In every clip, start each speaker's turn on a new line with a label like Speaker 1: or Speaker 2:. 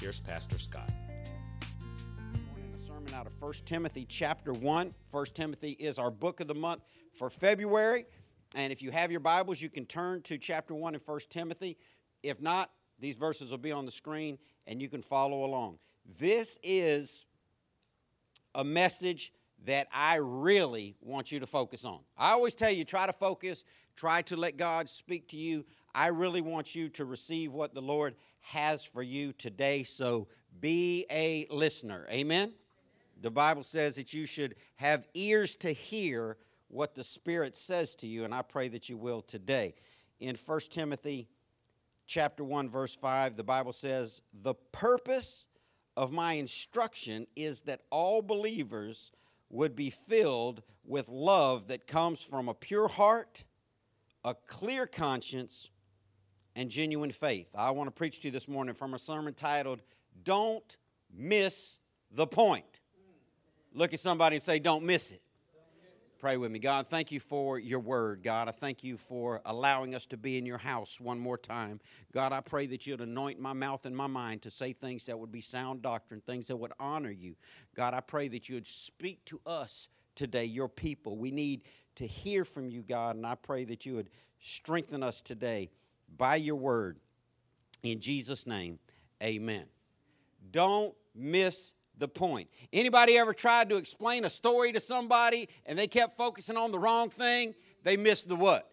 Speaker 1: here's Pastor Scott.
Speaker 2: morning a sermon out of 1 Timothy chapter 1. 1 Timothy is our book of the month for February. And if you have your Bibles, you can turn to chapter 1 in 1 Timothy. If not, these verses will be on the screen and you can follow along. This is a message that I really want you to focus on. I always tell you try to focus, try to let God speak to you. I really want you to receive what the Lord has for you today, so be a listener. Amen? The Bible says that you should have ears to hear what the Spirit says to you, and I pray that you will today. In 1 Timothy chapter 1 verse 5 the bible says the purpose of my instruction is that all believers would be filled with love that comes from a pure heart a clear conscience and genuine faith i want to preach to you this morning from a sermon titled don't miss the point look at somebody and say don't miss it Pray with me. God, thank you for your word. God, I thank you for allowing us to be in your house one more time. God, I pray that you'd anoint my mouth and my mind to say things that would be sound doctrine, things that would honor you. God, I pray that you'd speak to us today, your people. We need to hear from you, God, and I pray that you would strengthen us today by your word. In Jesus' name, amen. Don't miss the point. Anybody ever tried to explain a story to somebody and they kept focusing on the wrong thing? They missed the what?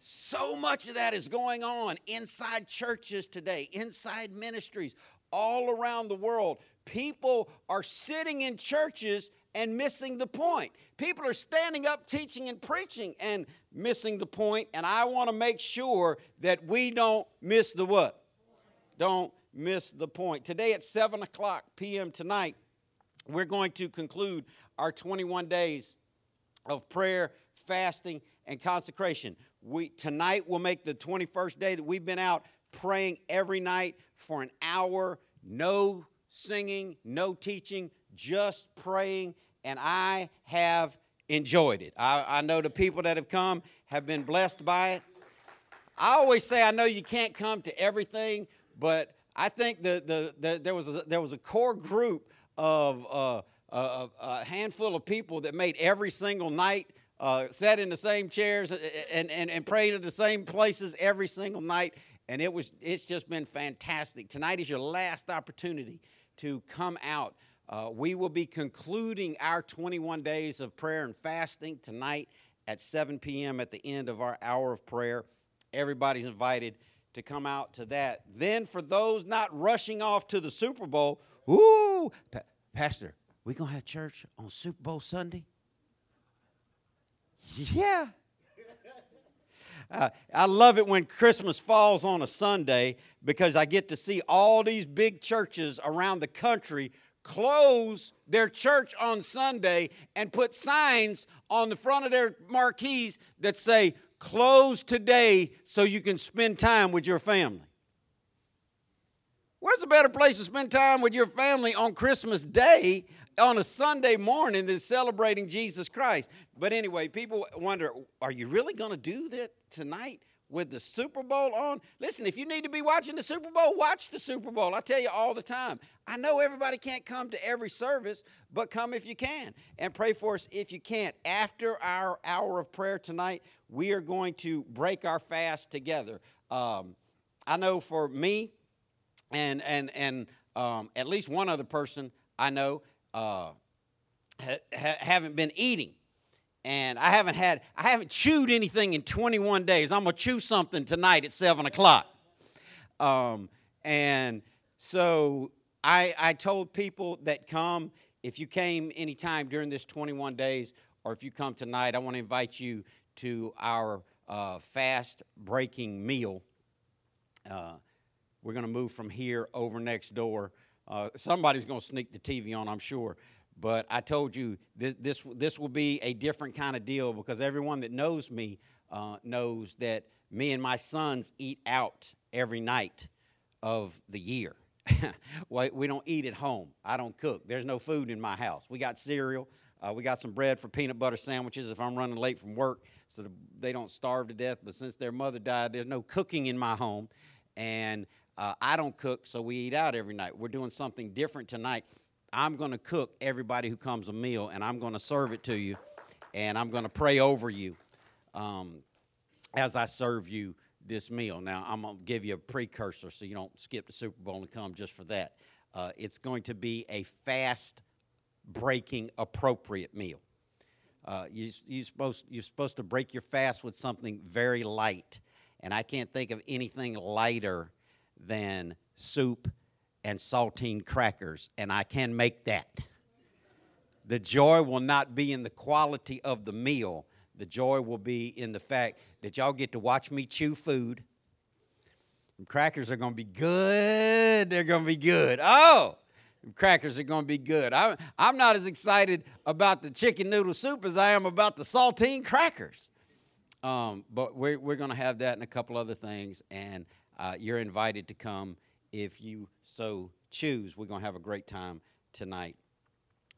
Speaker 2: So much of that is going on inside churches today, inside ministries, all around the world. People are sitting in churches and missing the point. People are standing up teaching and preaching and missing the point, and I want to make sure that we don't miss the what? Don't miss the point. Today at 7 o'clock p.m. tonight, we're going to conclude our 21 days of prayer, fasting, and consecration. We, tonight will make the 21st day that we've been out praying every night for an hour, no singing, no teaching, just praying, and I have enjoyed it. I, I know the people that have come have been blessed by it. I always say I know you can't come to everything, but I think the, the, the, there, was a, there was a core group of uh, a, a handful of people that made every single night, uh, sat in the same chairs and, and, and prayed at the same places every single night. And it was, it's just been fantastic. Tonight is your last opportunity to come out. Uh, we will be concluding our 21 days of prayer and fasting tonight at 7 p.m. at the end of our hour of prayer. Everybody's invited to come out to that. Then, for those not rushing off to the Super Bowl, ooh, pa- Pastor, we gonna have church on Super Bowl Sunday? Yeah. Uh, I love it when Christmas falls on a Sunday because I get to see all these big churches around the country close their church on Sunday and put signs on the front of their marquees that say, Close today so you can spend time with your family. Where's a better place to spend time with your family on Christmas Day on a Sunday morning than celebrating Jesus Christ? But anyway, people wonder are you really going to do that tonight with the Super Bowl on? Listen, if you need to be watching the Super Bowl, watch the Super Bowl. I tell you all the time. I know everybody can't come to every service, but come if you can and pray for us if you can't. After our hour of prayer tonight, we are going to break our fast together. Um, I know for me, and and and um, at least one other person I know uh, ha- ha- haven't been eating, and I haven't had I haven't chewed anything in 21 days. I'm gonna chew something tonight at seven o'clock, um, and so I I told people that come if you came anytime during this 21 days, or if you come tonight, I want to invite you to our uh, fast breaking meal. Uh, we're to move from here over next door Uh, somebody's to sneak the TV on, I'm sure. But I told you this, this, this will be a different kind of deal because everyone that knows me uh, knows that me and my sons eat out every night of the year. we don't eat at home. I don't cook. There's no food in my house. We got cereal. Uh, we got some bread for peanut butter sandwiches if I'm running late from work so they don't starve to death. But since their mother died, there's no cooking in my home. And uh, I don't cook, so we eat out every night. We're doing something different tonight. I'm going to cook everybody who comes a meal, and I'm going to serve it to you, and I'm going to pray over you um, as I serve you this meal. Now, I'm going to give you a precursor so you don't skip the Super Bowl and come just for that. Uh, it's going to be a fast breaking appropriate meal. Uh, you, you're, supposed, you're supposed to break your fast with something very light. And I can't think of anything lighter than soup and saltine crackers, and I can make that. The joy will not be in the quality of the meal, the joy will be in the fact that y'all get to watch me chew food. And crackers are going to be good. They're going to be good. Oh, crackers are going to be good. I, I'm not as excited about the chicken noodle soup as I am about the saltine crackers. Um, but we're, we're going to have that and a couple other things, and uh, you're invited to come if you so choose. We're going to have a great time tonight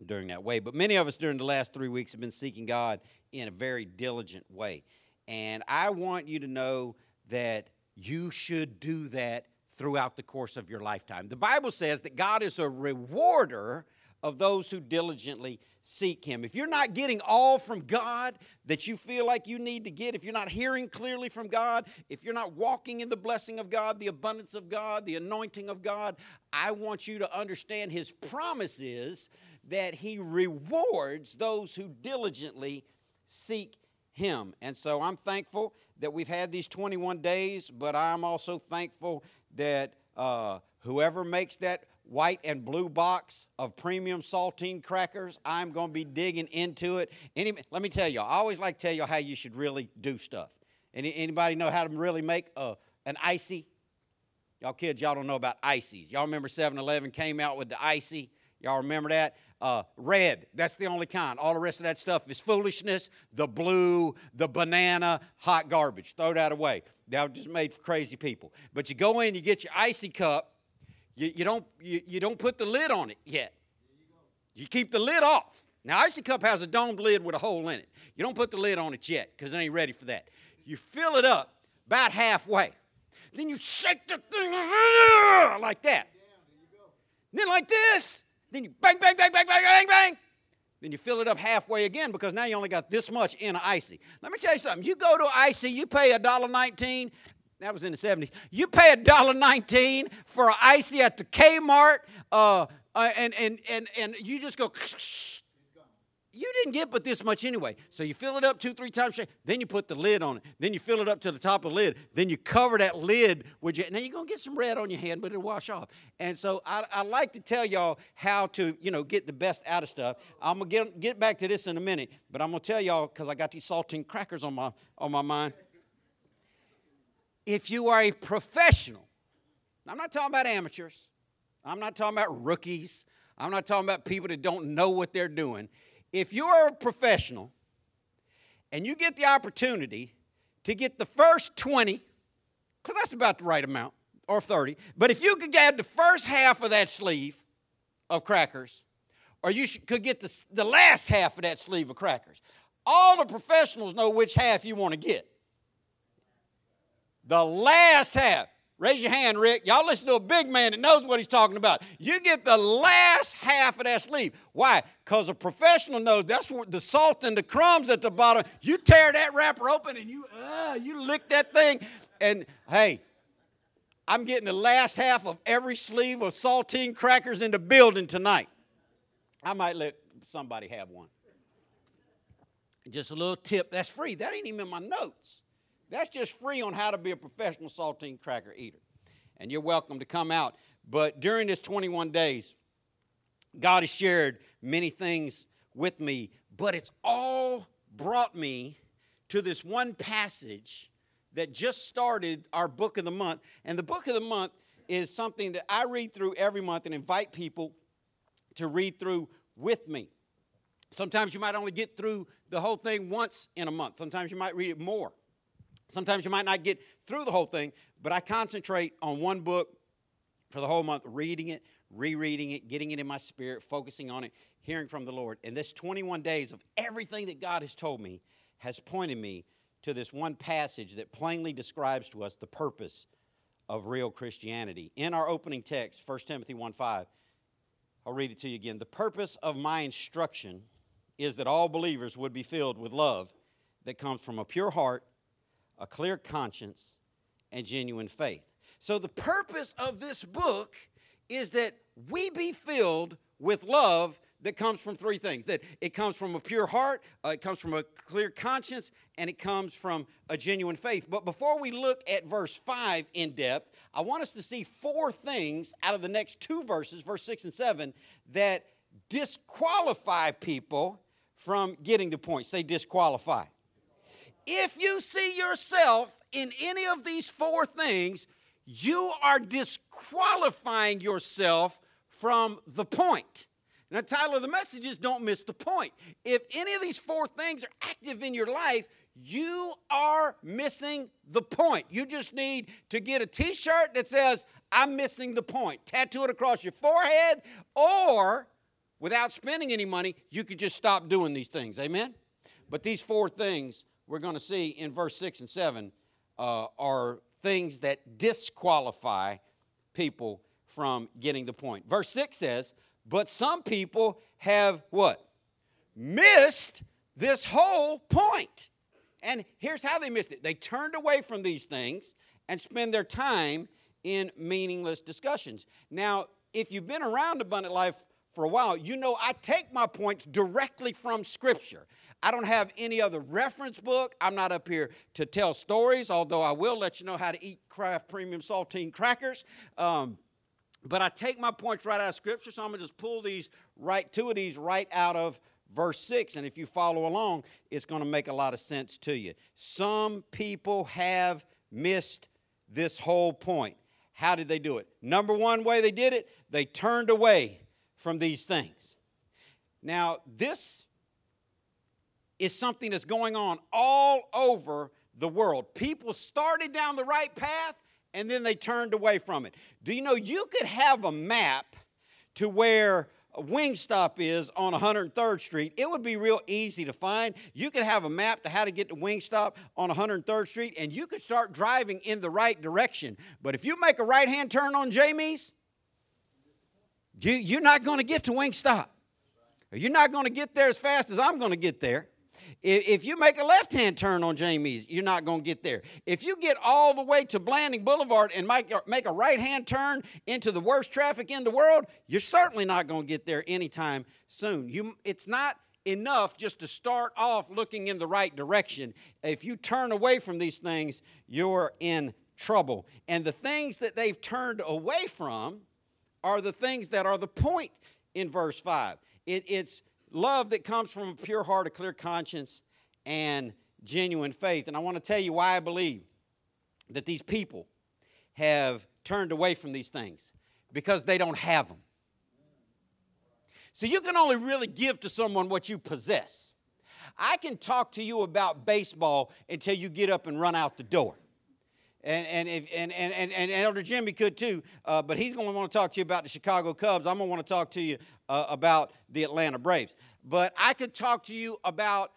Speaker 2: during that way. But many of us during the last three weeks have been seeking God in a very diligent way. And I want you to know that you should do that throughout the course of your lifetime. The Bible says that God is a rewarder of those who diligently seek Him. If you're not getting all from God that you feel like you need to get, if you're not hearing clearly from God, if you're not walking in the blessing of God, the abundance of God, the anointing of God, I want you to understand His promise is that He rewards those who diligently seek Him. And so I'm thankful that we've had these 21 days, but I'm also thankful that uh, whoever makes that white and blue box of premium saltine crackers. I'm going to be digging into it. Any, let me tell you, I always like to tell you how you should really do stuff. Any, anybody know how to really make a, an ICEE? Y'all kids, y'all don't know about ICEEs. Y'all remember 7 Eleven came out with the ICEE? Y'all remember that? Uh, red, that's the only kind. All the rest of that stuff is foolishness. The blue, the banana, hot garbage. Throw that away. That was just made for crazy people. But you go in, you get your ICEE cup. You, you, don't, you, you don't put the lid on it yet. You keep the lid off. Now, ICEE cup has a domed lid with a hole in it. You don't put the lid on it yet because it ain't ready for that. You fill it up about halfway. Then you shake the thing like that. Then like this. Then you bang, bang, bang, bang, bang, bang, bang. Then you fill it up halfway again because now you only got this much in ICEE. Let me tell you something. You go to ICEE, you pay a dollar nineteen. That was in the 70s. You pay a dollar nineteen for an ICEE at the Kmart, uh, uh, and, and, and, and you just go you didn't get but this much anyway. So you fill it up two, three times, then you put the lid on it. Then you fill it up to the top of the lid. Then you cover that lid with your, now you're going to get some red on your hand, but it'll wash off. And so I, I like to tell y'all how to, you know, get the best out of stuff. I'm going to get, get back to this in a minute, but I'm going to tell y'all, because I got these saltine crackers on my, on my mind. If you are a professional, I'm not talking about amateurs. I'm not talking about rookies. I'm not talking about people that don't know what they're doing if you're a professional and you get the opportunity to get the first 20, because that's about the right amount, or 30, but if you could get the first half of that sleeve of crackers, or you could get the, the last half of that sleeve of crackers, all the professionals know which half you want to get. The last half. Raise your hand, Rick. Y'all listen to a big man that knows what he's talking about. You get the last half of that sleeve. Why? Because a professional knows that's what the salt and the crumbs at the bottom. You tear that wrapper open and you, uh, you lick that thing. And hey, I'm getting the last half of every sleeve of saltine crackers in the building tonight. I might let somebody have one. Just a little tip. That's free. That ain't even in my notes. That's just free on how to be a professional saltine cracker eater. And you're welcome to come out. But during this 21 days, God has shared many things with me, but it's all brought me to this one passage that just started our book of the month. And the book of the month is something that I read through every month and invite people to read through with me. Sometimes you might only get through the whole thing once in a month. Sometimes you might read it more. Sometimes you might not get through the whole thing, but I concentrate on one book for the whole month, reading it, rereading it, getting it in my spirit, focusing on it, hearing from the Lord. And this 21 days of everything that God has told me has pointed me to this one passage that plainly describes to us the purpose of real Christianity. In our opening text, 1 Timothy 1 5, I'll read it to you again. The purpose of my instruction is that all believers would be filled with love that comes from a pure heart, a clear conscience, and genuine faith. So, the purpose of this book is that we be filled with love that comes from three things that it comes from a pure heart, uh, it comes from a clear conscience, and it comes from a genuine faith. But before we look at verse 5 in depth, I want us to see four things out of the next two verses, verse 6 and 7, that disqualify people from getting the point. Say disqualify. If you see yourself in any of these four things, you are disqualifying yourself from the point. Now, of the message is Don't Miss the Point. If any of these four things are active in your life, you are missing the point. You just need to get a t shirt that says, I'm missing the point. Tattoo it across your forehead, or without spending any money, you could just stop doing these things. Amen? But these four things we're going to see in verse 6 and 7 uh, are things that disqualify people from getting the point. Verse 6 says, But some people have what? Missed this whole point. And here's how they missed it they turned away from these things and spend their time in meaningless discussions. Now, if you've been around Abundant Life for a while, you know I take my points directly from Scripture. I don't have any other reference book. I'm not up here to tell stories, although I will let you know how to eat Kraft Premium Saltine crackers. Um, but I take my points right out of Scripture, so I'm going to just pull these right, two of these right out of verse 6. And if you follow along, it's going to make a lot of sense to you. Some people have missed this whole point. How did they do it? Number one way they did it, they turned away from these things. Now, this is something that's going on all over the world. People started down the right path and then they turned away from it. Do you know you could have a map to where Wingstop is on 103rd Street, it would be real easy to find. You could have a map to how to get to Wingstop on 103rd Street, and you could start driving in the right direction. But if you make a right hand turn on Jamie's, you, you're not going to get to Wingstop. You're not going to get there as fast as I'm going to get there. If you make a left hand turn on Jamie's, you're not going to get there. If you get all the way to Blanding Boulevard and make, make a right hand turn into the worst traffic in the world, you're certainly not going to get there anytime soon. You, it's not enough just to start off looking in the right direction. If you turn away from these things, you're in trouble. And the things that they've turned away from are the things that are the point in verse 5. It, it's love that comes from a pure heart, a clear conscience, and genuine faith. And I want to tell you why I believe that these people have turned away from these things because they don't have them. So you can only really give to someone what you possess. I can talk to you about baseball until you get up and run out the door. And, and, if, and, and, and, and Elder Jimmy could too, uh, but he's going to want to talk to you about the Chicago Cubs. I'm going to want to talk to you uh, about the Atlanta Braves. But I could talk to you about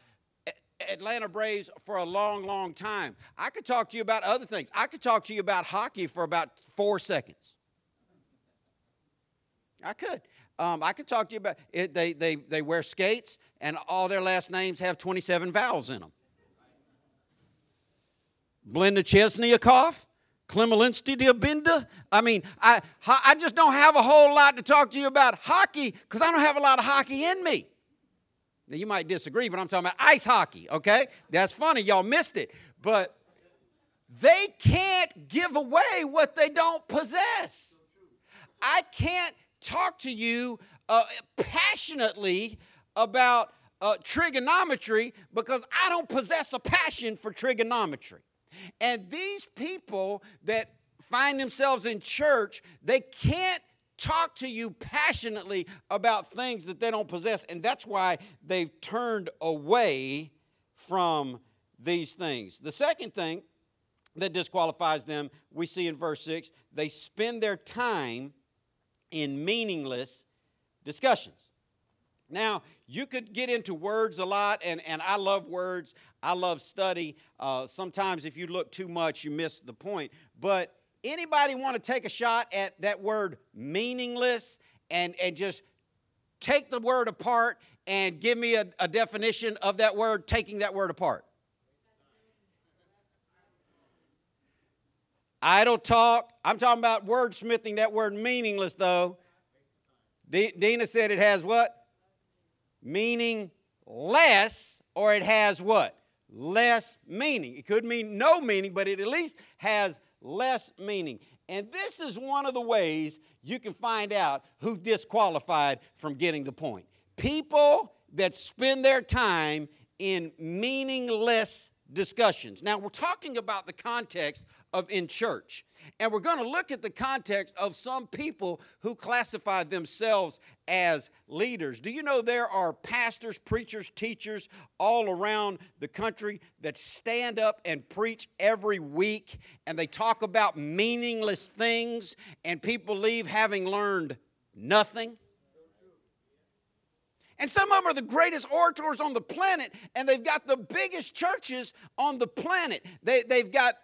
Speaker 2: Atlanta Braves for a long, long time. I could talk to you about other things. I could talk to you about hockey for about four seconds. I could. Um, I could talk to you about it. They, they, they wear skates, and all their last names have 27 vowels in them. Blenda Chesniakoff, Klemalinsky Diabinda. I mean, I, I just don't have a whole lot to talk to you about hockey because I don't have a lot of hockey in me. Now, you might disagree, but I'm talking about ice hockey, okay? That's funny. Y'all missed it. But they can't give away what they don't possess. I can't talk to you uh, passionately about uh, trigonometry because I don't possess a passion for trigonometry. And these people that find themselves in church, they can't talk to you passionately about things that they don't possess. And that's why they've turned away from these things. The second thing that disqualifies them, we see in verse 6, they spend their time in meaningless discussions. Now, you could get into words a lot, and, and I love words. I love study. Uh, sometimes, if you look too much, you miss the point. But anybody want to take a shot at that word meaningless and, and just take the word apart and give me a, a definition of that word, taking that word apart? Idle talk. I'm talking about wordsmithing that word meaningless, though. D- Dina said it has what? Meaning less, or it has what? Less meaning. It could mean no meaning, but it at least has less meaning. And this is one of the ways you can find out who disqualified from getting the point. People that spend their time in meaningless discussions. Now, we're talking about the context of in church. And we're going to look at the context of some people who classify themselves as leaders. Do you know there are pastors, preachers, teachers all around the country that stand up and preach every week and they talk about meaningless things and people leave having learned nothing? And some of them are the greatest orators on the planet, and they've got the biggest churches on the planet. They, they've got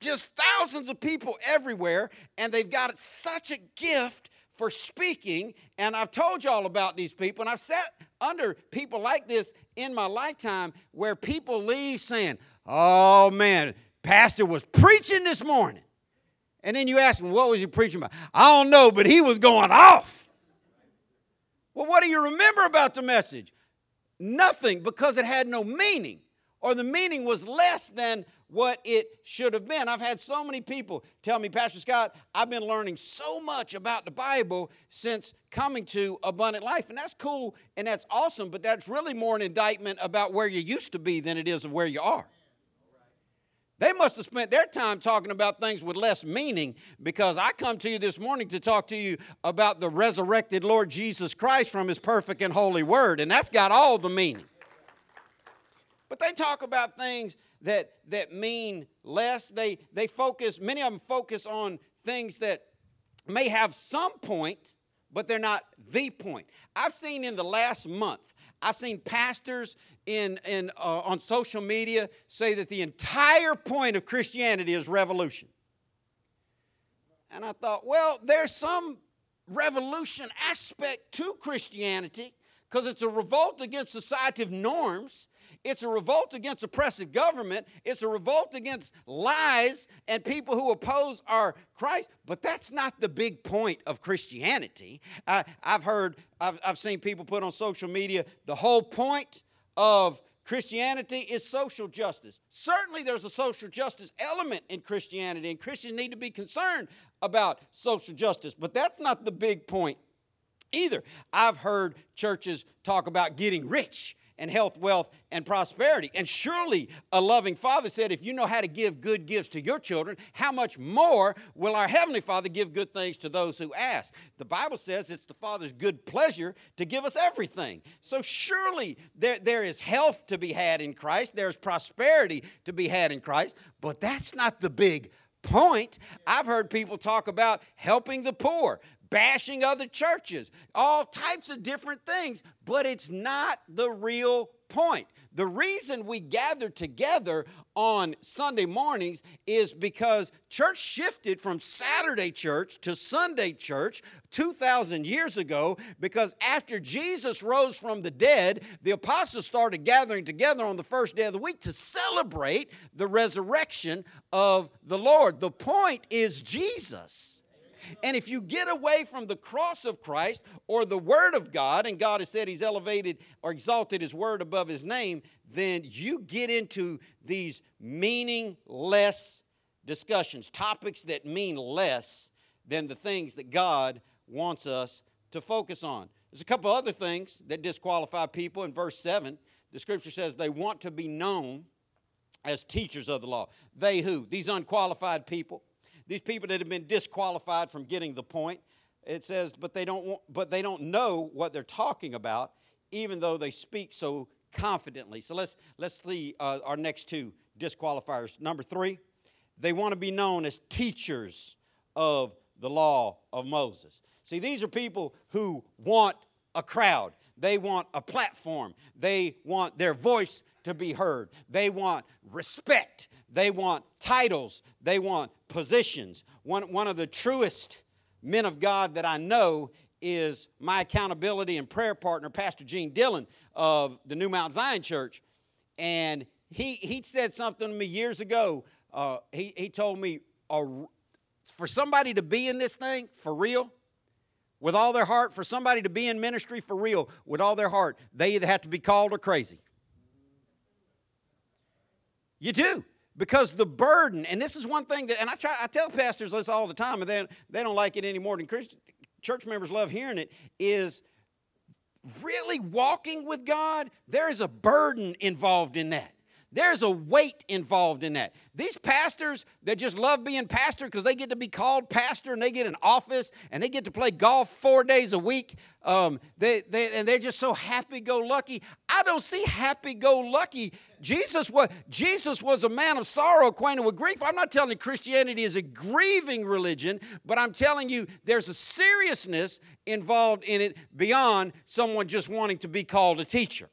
Speaker 2: just thousands of people everywhere, and they've got such a gift for speaking. And I've told y'all about these people, and I've sat under people like this in my lifetime where people leave saying, Oh man, Pastor was preaching this morning. And then you ask him, What was he preaching about? I don't know, but he was going off. Well, what do you remember about the message? Nothing because it had no meaning, or the meaning was less than what it should have been. I've had so many people tell me, Pastor Scott, I've been learning so much about the Bible since coming to Abundant Life. And that's cool and that's awesome, but that's really more an indictment about where you used to be than it is of where you are. They must have spent their time talking about things with less meaning because I come to you this morning to talk to you about the resurrected Lord Jesus Christ from his perfect and holy word, and that's got all the meaning. But they talk about things that, that mean less. They, they focus, many of them focus on things that may have some point, but they're not the point. I've seen in the last month, I've seen pastors in, in, uh, on social media say that the entire point of Christianity is revolution. And I thought, well, there's some revolution aspect to Christianity because it's a revolt against societal norms it's a revolt against oppressive government. It's a revolt against lies and people who oppose our Christ. But that's not the big point of Christianity. I, have heard, I've, I've seen people put on social media the whole point of Christianity is social justice. Certainly, there's a social justice element in Christianity, and Christians need to be concerned about social justice, but that's not the big point either. I've heard churches talk about getting rich and health, wealth, and prosperity. And surely a loving father said, If you know how to give good gifts to your children, how much more will our Heavenly Father give good things to those who ask? The Bible says it's the Father's good pleasure to give us everything. So surely there, there is health to be had in Christ, there's prosperity to be had in Christ, but that's not the big point. I've heard people talk about helping the poor, bashing other churches, all types of different things, but it's not the real point. The reason we gather together on Sunday mornings is because church shifted from Saturday church to Sunday church 2,000 years ago because after Jesus rose from the dead, the apostles started gathering together on the first day of the week to celebrate the resurrection of the Lord. The point is Jesus. And if you get away from the cross of Christ or the Word of God, and God has said He's elevated or exalted His Word above His name, then you get into these meaningless discussions, topics that mean less than the things that God wants us to focus on. There's a couple other things that disqualify people. In verse 7, the scripture says they want to be known as teachers of the law. They who? These unqualified people these people that have been disqualified from getting the point. It says, but they don't want, but they don't know what they're talking about, even though they speak so confidently. So let's let's see uh, our next two disqualifiers. Number three, they want to be known as teachers of the law of Moses. See, these are people who want a crowd. They want a platform. They want their voice to be heard. They want respect. They want titles. They want positions. One, one of the truest men of God that I know is my accountability and prayer partner, Pastor Gene Dillon of the New Mount Zion Church. And he, he said something to me years ago. Uh, he, he told me, uh, for somebody to be in this thing for real, with all their heart, for somebody to be in ministry for real with all their heart, they either have to be called or crazy. You do. Because the burden, and this is one thing that, and I try, I tell pastors this all the time, and they, they don't like it any more than Christian, church members love hearing it, is really walking with God, there is a burden involved in that. There's a weight involved in that. These pastors that just love being pastor because they get to be called pastor and they get an office and they get to play golf four days a week, um, they, they, and they're just so happy go lucky. I don't see happy go lucky. Jesus was, Jesus was a man of sorrow, acquainted with grief. I'm not telling you Christianity is a grieving religion, but I'm telling you there's a seriousness involved in it beyond someone just wanting to be called a teacher.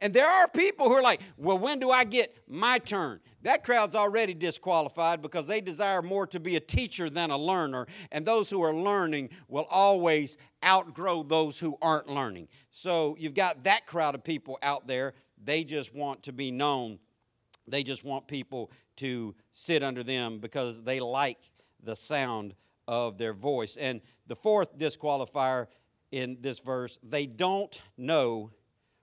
Speaker 2: And there are people who are like, well, when do I get my turn? That crowd's already disqualified because they desire more to be a teacher than a learner. And those who are learning will always outgrow those who aren't learning. So you've got that crowd of people out there. They just want to be known. They just want people to sit under them because they like the sound of their voice. And the fourth disqualifier in this verse, they don't know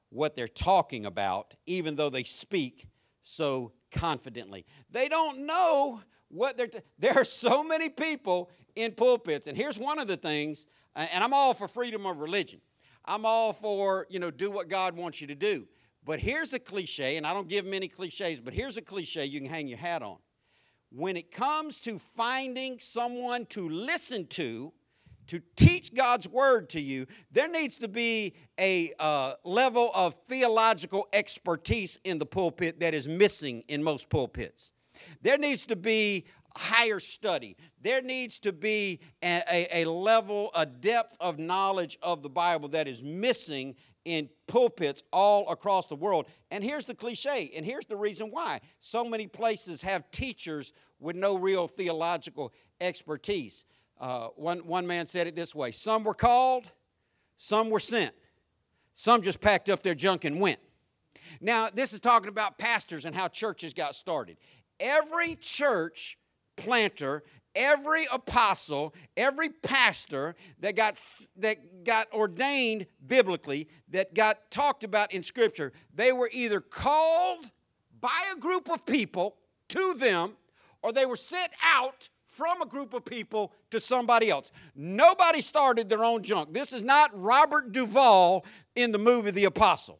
Speaker 2: what they're talking about, even though they speak so confidently. They don't know what they're. T- there are so many people in pulpits, and here's one of the things. And I'm all for freedom of religion. I'm all for you know do what God wants you to do. But here's a cliche, and I don't give many cliches, but here's a cliche you can hang your hat on. When it comes to finding someone to listen to to teach God's word to you, there needs to be a uh, level of theological expertise in the pulpit that is missing in most pulpits. There needs to be higher study. There needs to be a, a, a, level, a depth of knowledge of the Bible that is missing in pulpits all across the world. And here's the cliche, and here's the reason why. So many places have teachers with no real theological expertise. Uh, one, one man said it this way Some were called, some were sent, some just packed up their junk and went. Now, this is talking about pastors and how churches got started. Every church planter, every apostle, every pastor that got, that got ordained biblically, that got talked about in Scripture, they were either called by a group of people to them or they were sent out from a group of people to somebody else. Nobody started their own junk. This is not Robert Duvall in the movie The Apostle.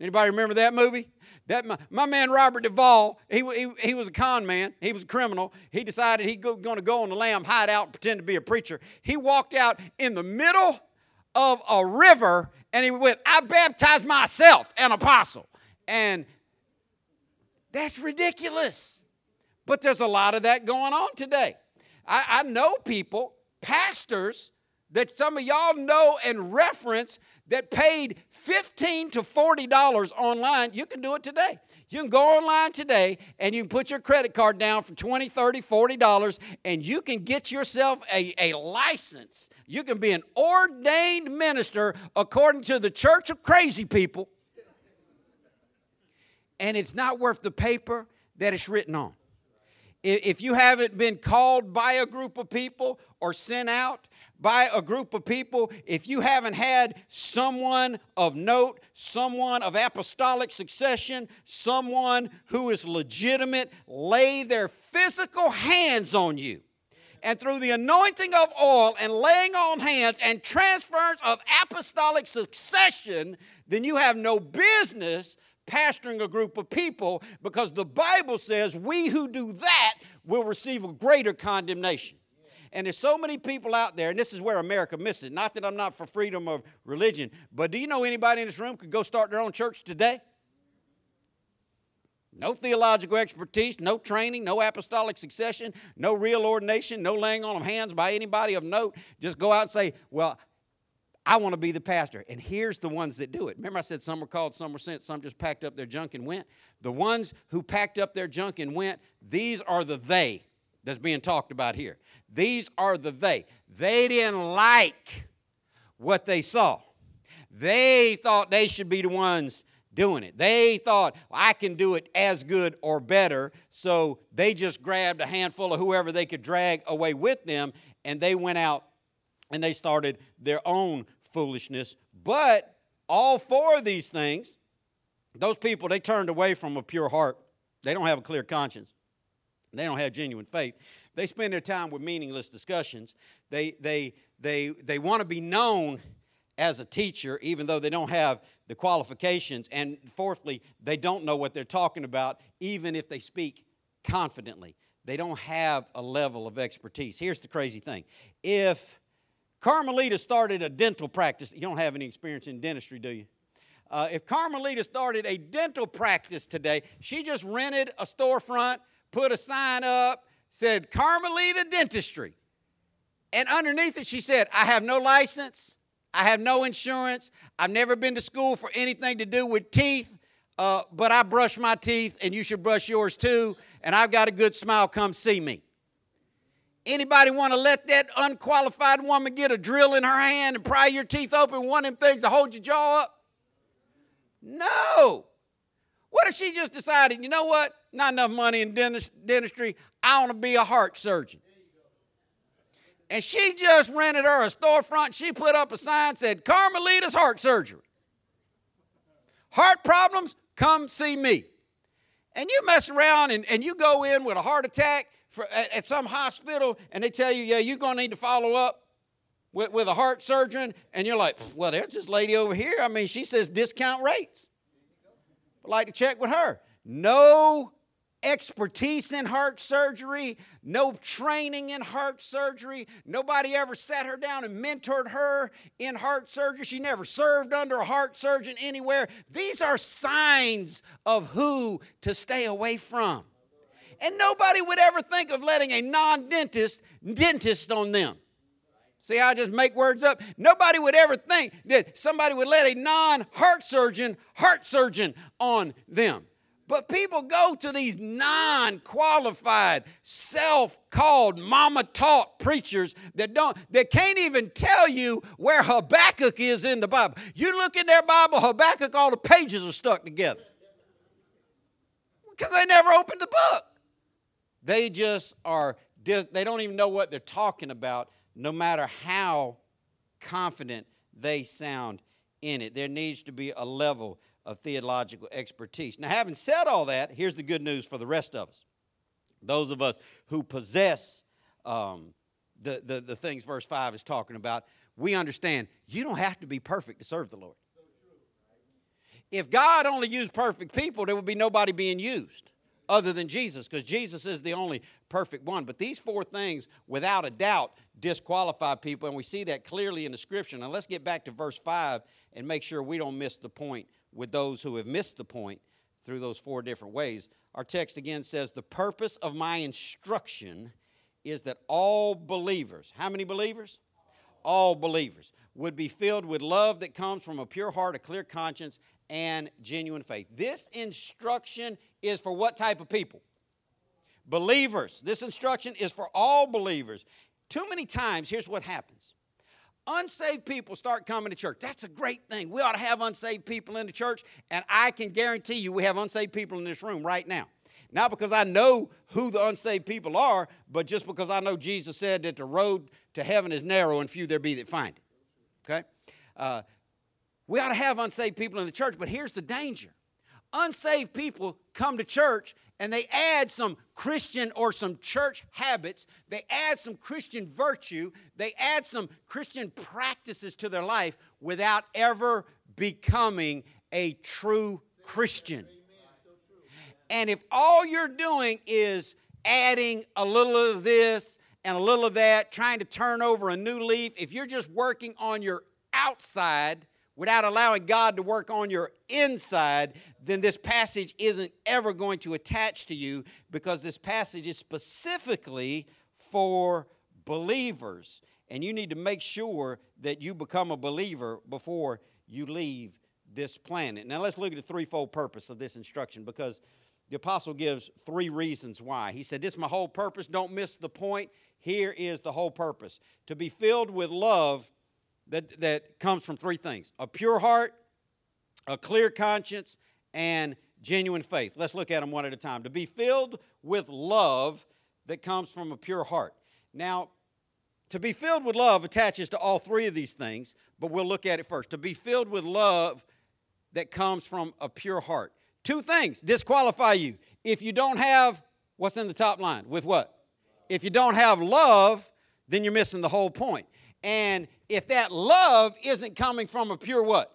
Speaker 2: Anybody remember that movie? That my, my man Robert Duvall, he, he, he was a con man. He was a criminal. He decided he was going to go on the lam, hide out, and pretend to be a preacher. He walked out in the middle of a river and he went, I baptized myself an apostle. And that's ridiculous. But there's a lot of that going on today. I, I know people, pastors, that some of y'all know and reference that paid 15 to $40 online. You can do it today. You can go online today and you can put your credit card down for 20, 30, 40 dollars and you can get yourself a, a license. You can be an ordained minister according to the church of crazy people. And it's not worth the paper that it's written on. If you haven't been called by a group of people or sent out by a group of people, if you haven't had someone of note, someone of apostolic succession, someone who is legitimate, lay their physical hands on you. And through the anointing of oil and laying on hands and transference of apostolic succession, then you have no business pastoring a group of people because the Bible says we who do that will receive a greater condemnation. And there's so many people out there, and this is where America misses. Not that I'm not for freedom of religion, but do you know anybody in this room could go start their own church today? No theological expertise, no training, no apostolic succession, no real ordination, no laying on of hands by anybody of note. Just go out and say, Well, I want to be the pastor. And here's the ones that do it. Remember, I said some were called, some were sent, some just packed up their junk and went. The ones who packed up their junk and went, these are the they that's being talked about here. These are the they. They didn't like what they saw. They thought they should be the ones doing it. They thought, I can do it as good or better. So they just grabbed a handful of whoever they could drag away with them and they went out and they started their own foolishness. But all four of these things, those people, they turned away from a pure heart. They don't have a clear conscience. They don't have genuine faith. They spend their time with meaningless discussions. They, they, they, they want to be known as a teacher, even though they don't have the qualifications. And fourthly, they don't know what they're talking about, even if they speak confidently. They don't have a level of expertise. Here's the crazy thing if Carmelita started a dental practice, you don't have any experience in dentistry, do you? Uh, if Carmelita started a dental practice today, she just rented a storefront, put a sign up, said Carmelita Dentistry. And underneath it, she said, I have no license. I have no insurance. I've never been to school for anything to do with teeth, uh, but I brush my teeth, and you should brush yours too. And I've got a good smile. Come see me. Anybody want to let that unqualified woman get a drill in her hand and pry your teeth open, one of them things to hold your jaw up? No. What if she just decided, you know what? Not enough money in dentistry. I want to be a heart surgeon. And she just rented her a storefront. She put up a sign said, Carmelita's Heart Surgery. Heart problems, come see me. And you mess around and, and you go in with a heart attack for, at, at some hospital and they tell you, yeah, you're going to need to follow up with, with a heart surgeon. And you're like, well, there's this lady over here. I mean, she says discount rates. I'd like to check with her. No expertise in heart surgery, no training in heart surgery. Nobody ever sat her down and mentored her in heart surgery. She never served under a heart surgeon anywhere. These are signs of who to stay away from. And nobody would ever think of letting a non dentist dentist on them. See, I just make words up. Nobody would ever think that somebody would let a non heart surgeon heart surgeon on them. But people go to these non qualified, self called, mama taught preachers that, don't, that can't even tell you where Habakkuk is in the Bible. You look in their Bible, Habakkuk, all the pages are stuck together because they never opened the book. They just are, they don't even know what they're talking about, no matter how confident they sound in it. There needs to be a level of theological expertise. Now, having said all that, here's the good news for the rest of us. Those of us who possess um, the, the, the things verse 5 is talking about, we understand you don't have to be perfect to serve the Lord. If God only used perfect people, there would be nobody being used other than Jesus, because Jesus is the only perfect one. But these four things, without a doubt, disqualify people, and we see that clearly in the scripture. Now let's get back to verse 5 and make sure we don't miss the point with those who have missed the point through those four different ways. Our text again says, The purpose of my instruction is that all believers, how many believers? All believers would be filled with love that comes from a pure heart, a clear conscience, and genuine faith. This instruction is for what type of people? Believers. This instruction is for all believers. Too many times, here's what happens unsaved people start coming to church. That's a great thing. We ought to have unsaved people in the church, and I can guarantee you we have unsaved people in this room right now. Not because I know who the unsaved people are, but just because I know Jesus said that the road to heaven is narrow and few there be that find it. Okay? Uh, we ought to have unsaved people in the church, but here's the danger. Unsaved people come to church and they add some Christian or some church habits, they add some Christian virtue, they add some Christian practices to their life without ever becoming a true Christian. And if all you're doing is adding a little of this and a little of that, trying to turn over a new leaf, if you're just working on your outside without allowing God to work on your inside, then this passage isn't ever going to attach to you because this passage is specifically for believers. And you need to make sure that you become a believer before you leave this planet. Now, let's look at the threefold purpose of this instruction because the apostle gives three reasons why. He said, This is my whole purpose. Don't miss the point. Here is the whole purpose to be filled with love that, that comes from three things a pure heart, a clear conscience, and genuine faith. Let's look at them one at a time. To be filled with love that comes from a pure heart. Now, to be filled with love attaches to all three of these things, but we'll look at it first. To be filled with love that comes from a pure heart. Two things disqualify you. If you don't have what's in the top line, with what? If you don't have love, then you're missing the whole point. And if that love isn't coming from a pure what?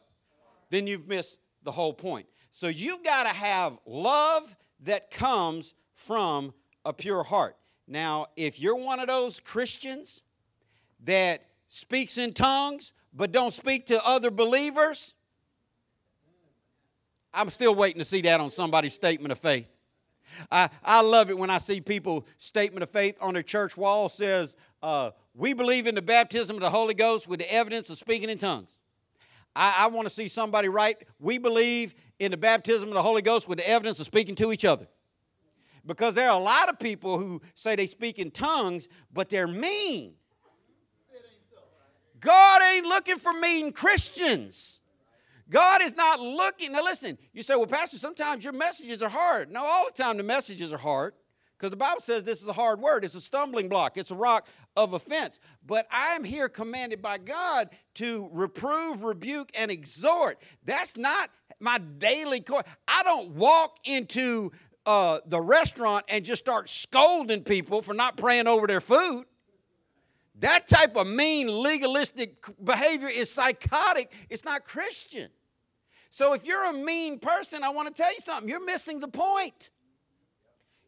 Speaker 2: Then you've missed the whole point. So you've got to have love that comes from a pure heart. Now, if you're one of those Christians that speaks in tongues but don't speak to other believers, I'm still waiting to see that on somebody's statement of faith. I, I love it when I see people statement of faith on their church wall says, uh, we believe in the baptism of the Holy Ghost with the evidence of speaking in tongues. I, I want to see somebody write, we believe in the baptism of the Holy Ghost with the evidence of speaking to each other. Because there are a lot of people who say they speak in tongues, but they're mean. God ain't looking for mean Christians. God is not looking. Now, listen, you say, well, Pastor, sometimes your messages are hard. No, all the time the messages are hard because the Bible says this is a hard word. It's a stumbling block, it's a rock of offense. But I'm here commanded by God to reprove, rebuke, and exhort. That's not my daily course. I don't walk into uh, the restaurant and just start scolding people for not praying over their food. That type of mean, legalistic behavior is psychotic. It's not Christian. So if you're a mean person, I want to tell you something. You're missing the point.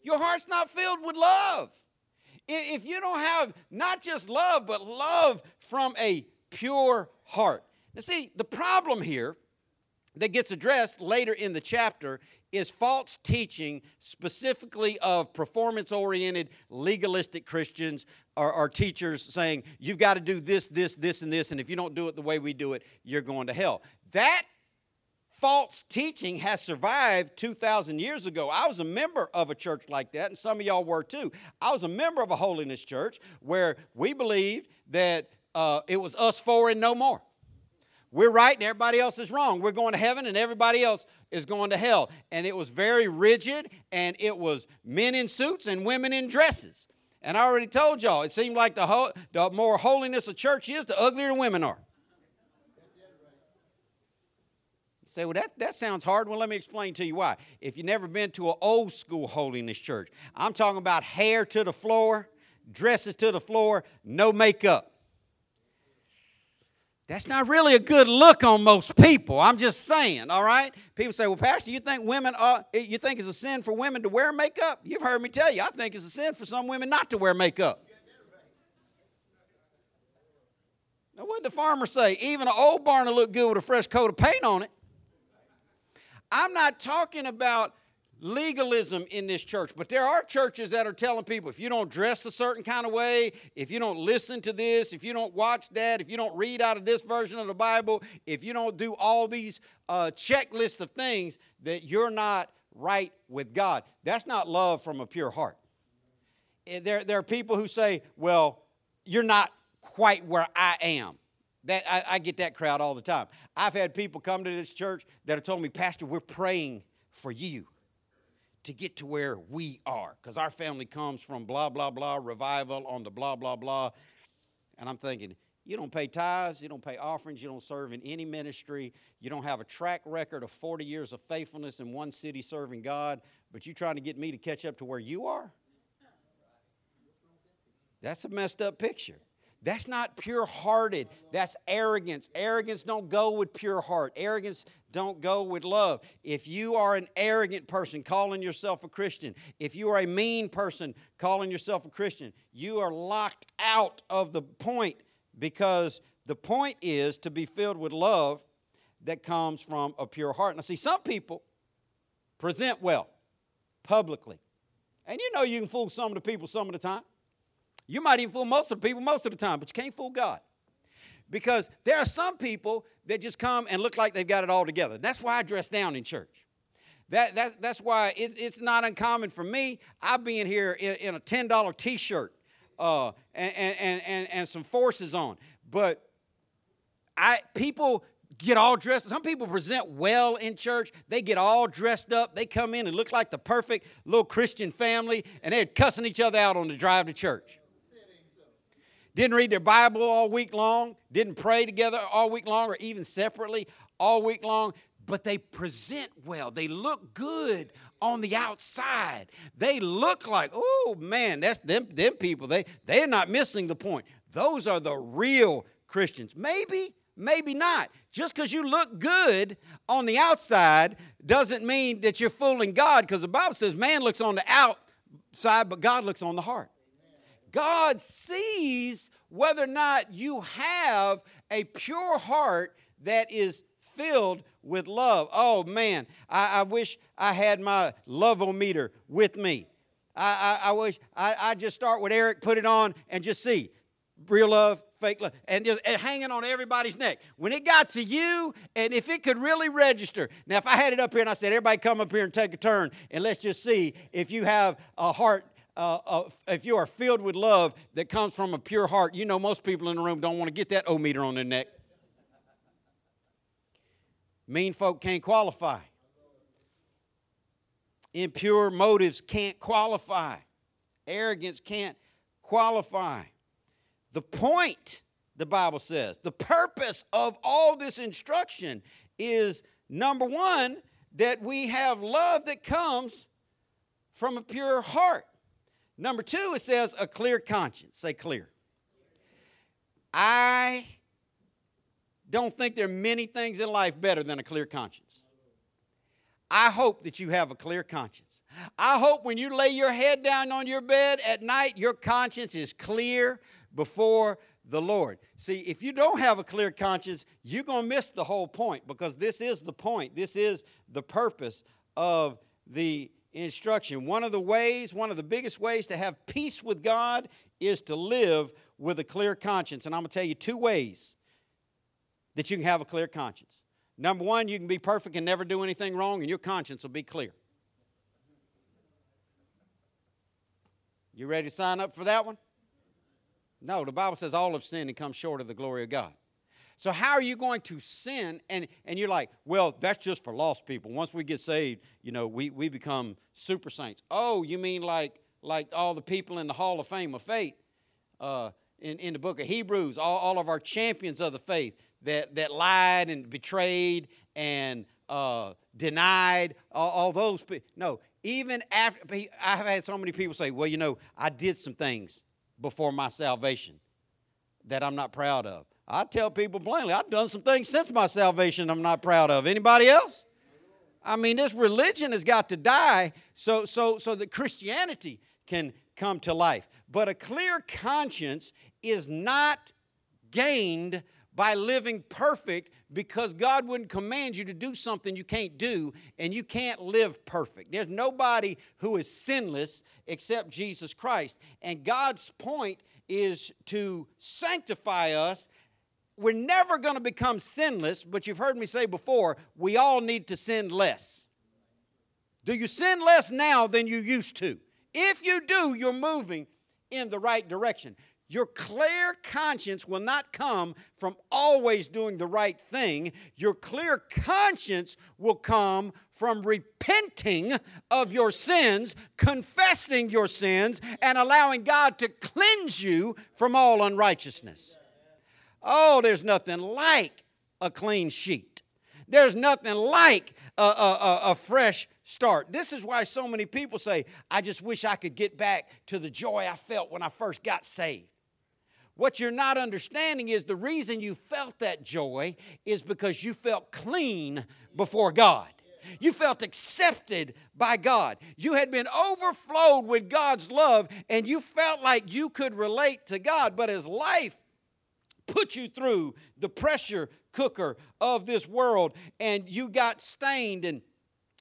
Speaker 2: Your heart's not filled with love. If you don't have not just love, but love from a pure heart. Now, see, the problem here that gets addressed later in the chapter is false teaching, specifically of performance oriented, legalistic Christians or, or, teachers saying, you've got to do this, this, this, and this, and if you don't do it the way we do it, you're going to hell. That false teaching has survived 2,000 years ago. I was a member of a church like that, and some of y'all were too. I was a member of a holiness church where we believed that uh, it was us four and no more. We're right and everybody else is wrong. We're going to heaven and everybody else is going to hell. And it was very rigid, and it was men in suits and women in dresses. And I already told y'all, it seemed like the, ho- the more holiness a church is, the uglier the women are. You say, well, that, that sounds hard. Well, let me explain to you why. If you've never been to an old school holiness church, I'm talking about hair to the floor, dresses to the floor, no makeup. That's not really a good look on most people. I'm just saying, all right? People say, well, Pastor, you think women are, you think it's a sin for women to wear makeup? You've heard me tell you, I think it's a sin for some women not to wear makeup. Now, what did the farmer say? Even an old barn will look good with a fresh coat of paint on it. I'm not talking about legalism in this church, but there are churches that are telling people if you don't dress a certain kind of way, if you don't listen to this, if you don't watch that, if you don't read out of this version of the Bible, if you don't do all these uh, checklist of things, that you're not right with God. That's not love from a pure heart. Eh, there, there are people who say, well, you're not quite where I am. That, I, I get that crowd all the time. I've had people come to this church that have told me, Pastor, we're praying for you to get to where we are because our family comes from blah, blah, blah, revival on the blah, blah, blah. And I'm thinking, you don't pay tithes, you don't pay offerings, you don't serve in any ministry, you don't have a track record of 40 years of faithfulness in one city serving God, but you're trying to get me to catch up to where you are? That's a messed up picture. That's not pure hearted. That's arrogance. Arrogance don't go with pure heart. Arrogance don't go with love. If you are an arrogant person calling yourself a Christian, if you are a mean person calling yourself a Christian, you are locked out of the point because the point is to be filled with love that comes from a pure heart. Now, see, some people present well publicly. And you know you can fool some of the people some of the time. You might even fool most of the people most of the time, but you can't fool God. Because there are some people that just come and look like they've got it all together. That's why I dress down in church. That, that, that's why it's, it's not uncommon for me. I be in here in, in a $10 t shirt uh, and, and, and, and some forces on. But I, people get all dressed. Some people present well in church. They get all dressed up. They come in and look like the perfect little Christian family, and they're cussing each other out on the drive to church didn't read their Bible all week long, didn't pray together all week long, or even separately all week long, but they present well. They look good on the outside. They look like, oh man, that's them, them people. They, they're not missing the point. Those are the real Christians. Maybe, maybe not. Just because you look good on the outside doesn't mean that you're fooling God, because the Bible says man looks on the outside, but God looks on the heart. God sees whether or not you have a pure heart that is filled with love. Oh man, I, I wish I had my love-o-meter with me. I, I, I wish I, I just start with Eric, put it on, and just see real love, fake love, and just and hanging on everybody's neck. When it got to you, and if it could really register. Now, if I had it up here and I said, everybody come up here and take a turn, and let's just see if you have a heart uh, uh, if you are filled with love that comes from a pure heart, you know most people in the room don't want to get that O meter on their neck. Mean folk can't qualify. Impure motives can't qualify. Arrogance can't qualify. The point, the Bible says, the purpose of all this instruction is number one, that we have love that comes from a pure heart. Number two, it says a clear conscience. Say clear. I don't think there are many things in life better than a clear conscience. I hope that you have a clear conscience. I hope when you lay your head down on your bed at night, your conscience is clear before the Lord. See, if you don't have a clear conscience, you're going to miss the whole point because this is the point. This is the purpose of the instruction. One of the ways, one of the biggest ways to have peace with God is to live with a clear conscience. And I'm going to tell you two ways that you can have a clear conscience. Number one, you can be perfect and never do anything wrong, and your conscience will be clear. You ready to sign up for that one? No, the Bible says all have sinned and come short of the glory of God. So, how are you going to sin? And, and you're like, well, that's just for lost people. Once we get saved, you know, we, we become super saints. Oh, you mean like, like all the people in the Hall of Fame of faith uh, in, in the book of Hebrews, all, all of our champions of the faith that, that lied and betrayed and uh, denied, all, all those people. No, even after, I've had so many people say, well, you know, I did some things before my salvation that I'm not proud of. I tell people plainly, I've done some things since my salvation I'm not proud of. Anybody else? I mean, this religion has got to die so, so, so that Christianity can come to life. But a clear conscience is not gained by living perfect because God wouldn't command you to do something you can't do and you can't live perfect. There's nobody who is sinless except Jesus Christ. And God's point is to sanctify us we're never going to become sinless, but you've heard me say before, we all need to sin less. Do you sin less now than you used to? If you do, you're moving in the right direction. Your clear conscience will not come from always doing the right thing. Your clear conscience will come from repenting of your sins, confessing your sins, and allowing God to cleanse you from all unrighteousness. Oh, there's nothing like a clean sheet. There's nothing like a, a, a, fresh start. This is why so many people say, I just wish I could get back to the joy I felt when I first got saved. What you're not understanding is the reason you felt that joy is because you felt clean before God. You felt accepted by God. You had been overflowed with God's love, and you felt like you could relate to God. But as life put you through the pressure cooker of this world, and you got stained and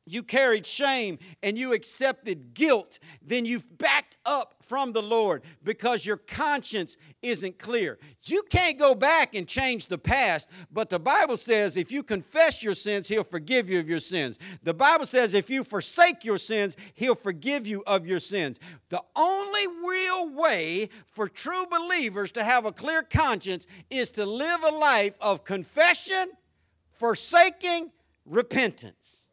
Speaker 2: you carried shame and you accepted guilt, then you've backed up from the Lord because your conscience isn't clear. You can't go back and change the past, but the Bible says if you confess your sins, He'll forgive you of your sins. The Bible says if you forsake your sins, He'll forgive you of your sins. The only real way for true believers to have a clear conscience is to live a life of confession, forsaking, repentance.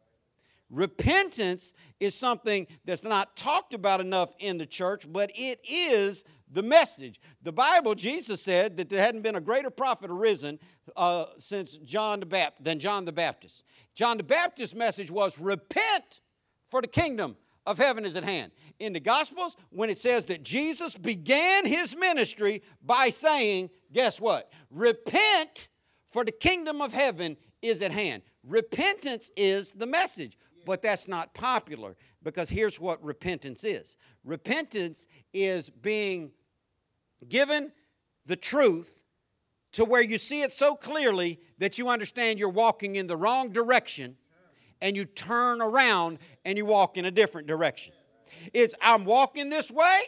Speaker 2: Repentance is something that's not talked about enough in the church, but it is the message. The Bible, Jesus said that there hadn't been a greater prophet arisen uh, since John the Baptist than John the Baptist. John the Baptist's message was repent, for the kingdom of heaven is at hand. In the Gospels, when it says that Jesus began his ministry by saying, guess what? Repent, for the kingdom of heaven is at hand. Repentance is the message but that's not popular because here's what repentance is repentance is being given the truth to where you see it so clearly that you understand you're walking in the wrong direction and you turn around and you walk in a different direction. It's I'm walking this way,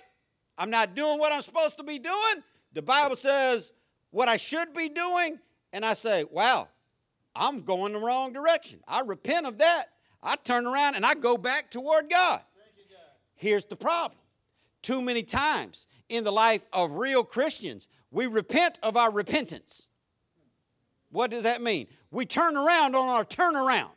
Speaker 2: I'm not doing what I'm supposed to be doing. The Bible says what I should be doing, and I say, wow, I'm going the wrong direction. I repent of that. I turn around and I go back toward God. Here's the problem too many times in the life of real Christians, we repent of our repentance. What does that mean? We turn around on our turnaround.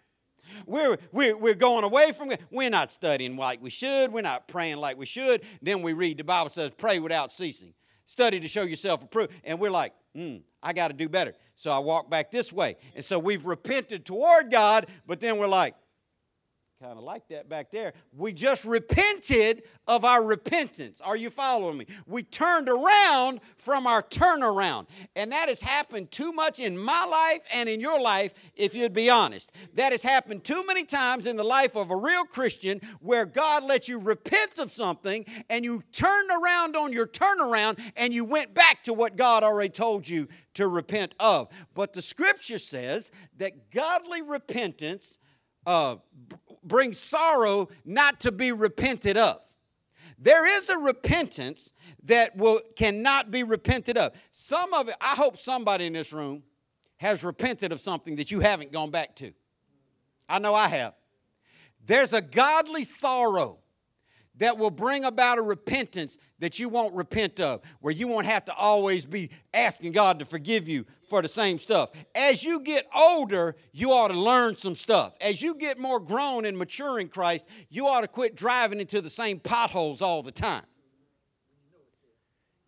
Speaker 2: We're, we're, we're going away from it. We're not studying like we should. We're not praying like we should. Then we read the Bible says, pray without ceasing. Study to show yourself approved. And we're like, hmm, I got to do better. So I walk back this way. And so we've repented toward God, but then we're like, kind of like that back there. We just repented of our repentance. Are you following me? We turned around from our turnaround. And that has happened too much in my life and in your life, if you'd be honest. That has happened too many times in the life of a real Christian where God let you repent of something and you turned around on your turnaround and you went back to what God already told you to repent of. But the scripture says that godly repentance. Uh, brings sorrow not to be repented of. There is a repentance that will cannot be repented of. Some of it, I hope somebody in this room has repented of something that you haven't gone back to. I know I have. There's a godly sorrow that will bring about a repentance that you won't repent of, where you won't have to always be asking God to forgive you for the same stuff. As you get older, you ought to learn some stuff. As you get more grown and mature in Christ, you ought to quit driving into the same potholes all the time.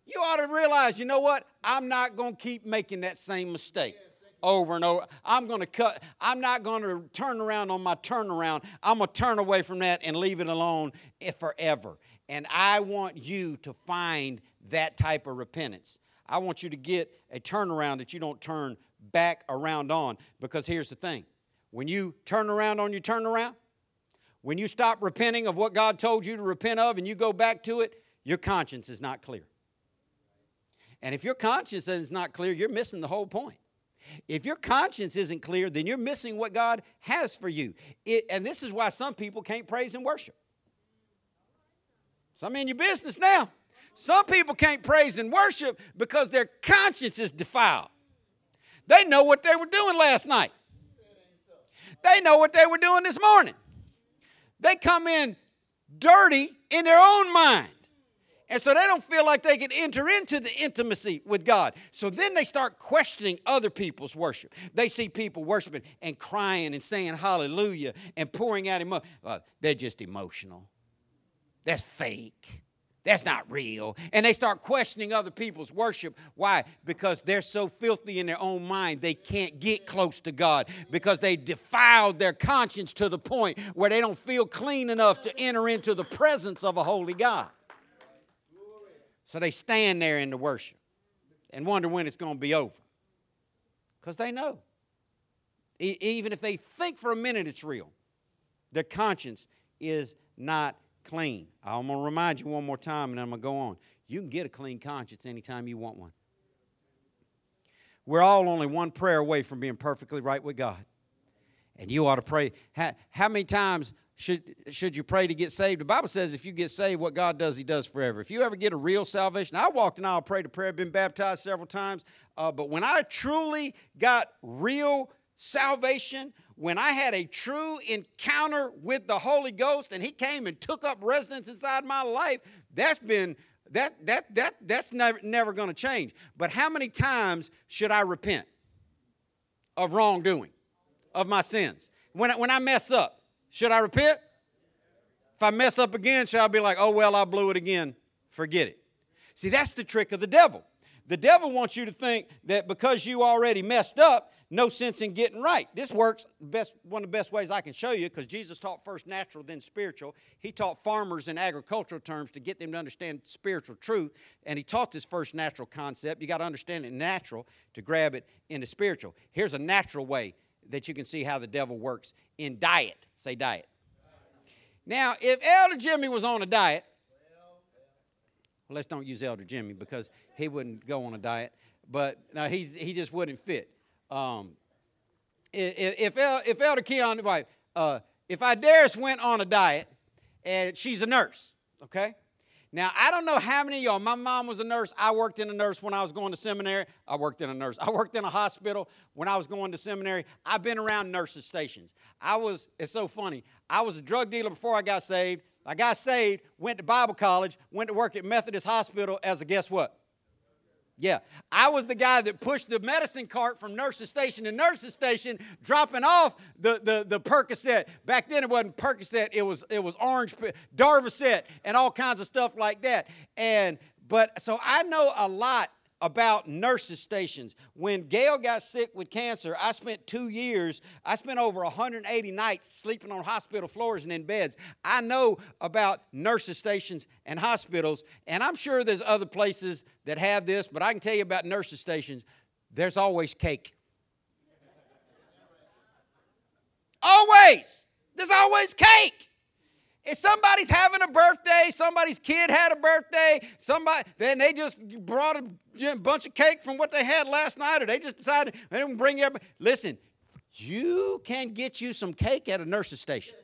Speaker 2: You ought to realize, you know what? I'm not going to keep making that same mistake over and over. I'm going to cut, I'm not going to turn around on my turnaround. I'm going to turn away from that and leave it alone forever. And I want you to find that type of repentance. I want you to get a turnaround that you don't turn back around on. Because here's the thing when you turn around on your turnaround, when you stop repenting of what God told you to repent of and you go back to it, your conscience is not clear. And if your conscience is not clear, you're missing the whole point. If your conscience isn't clear, then you're missing what God has for you. It, and this is why some people can't praise and worship. Some in your business now. Some people can't praise and worship because their conscience is defiled. They know what they were doing last night. They know what they were doing this morning. They come in dirty in their own mind. And so they don't feel like they can enter into the intimacy with God. So then they start questioning other people's worship. They see people worshiping and crying and saying hallelujah and pouring out emotion. Uh, they're just emotional. That's fake. That's not real. And they start questioning other people's worship. Why? Because they're so filthy in their own mind, they can't get close to God because they defiled their conscience to the point where they don't feel clean enough to enter into the presence of a holy God. So they stand there in the worship. and wonder when it's going to be over. Because they know. E- even if they think for a minute it's real, their conscience is not clean. I'm going to remind you one more time and I'm going to go on. You can get a clean conscience anytime you want one. We're all only one prayer away from being perfectly right with God. And you ought to pray. How, how many times should, should you pray to get saved? The Bible says if you get saved, what God does, He does forever. If you ever get a real salvation, I walked an aisle, prayed a prayer, been baptized several times, uh, but when I truly got real salvation, when I had a true encounter with the Holy Ghost and He came and took up residence inside my life, that's been that that that that's never never going to change. But how many times should I repent of wrongdoing, of my sins? When when I mess up, should I repent? If I mess up again, shall I be like, oh well, I blew it again? Forget it. See, that's the trick of the devil. The devil wants you to think that because you already messed up, no sense in getting right. This works best one of the best ways I can show you because Jesus taught first natural, then spiritual. He taught farmers in agricultural terms to get them to understand spiritual truth, and he taught this first natural concept. You got to understand it natural to grab it into spiritual. Here's a natural way that you can see how the devil works in diet. Say diet. Now, if Elder Jimmy was on a diet, well, let's don't use Elder Jimmy because he wouldn't go on a diet, but no, he's, he just wouldn't fit. Um, if, if, Elder Keon, uh, if Idaris went on a diet, and she's a nurse, okay? Now, I don't know how many y'all, my mom was a nurse. I worked in a nurse when I was going to seminary. I worked in a nurse. I worked in a hospital when I was going to seminary. I've been around nurses' stations. I was, it's so funny. I was a drug dealer before I got saved. I got saved, went to Bible college, went to work at Methodist Hospital as a guess what? Yeah, I was the guy that pushed the medicine cart from nurse's station to nurse's station, dropping off the, the, the Percocet. Back then it wasn't Percocet, it was it was orange Darvocet and all kinds of stuff like that. And but so I know a lot about nurses' stations. When Gail got sick with cancer, I spent two years, I spent over 180 nights sleeping on hospital floors and in beds. I know about nurses' stations and hospitals, and I'm sure there's other places that have this, but I can tell you about nurses' stations. There's always cake. Always! There's always cake. If somebody's having a birthday, somebody's kid had a birthday, somebody then they just brought a bunch of cake from what they had last night, or they just decided they didn't bring everybody. Listen, you can get you some cake at a nurse's station.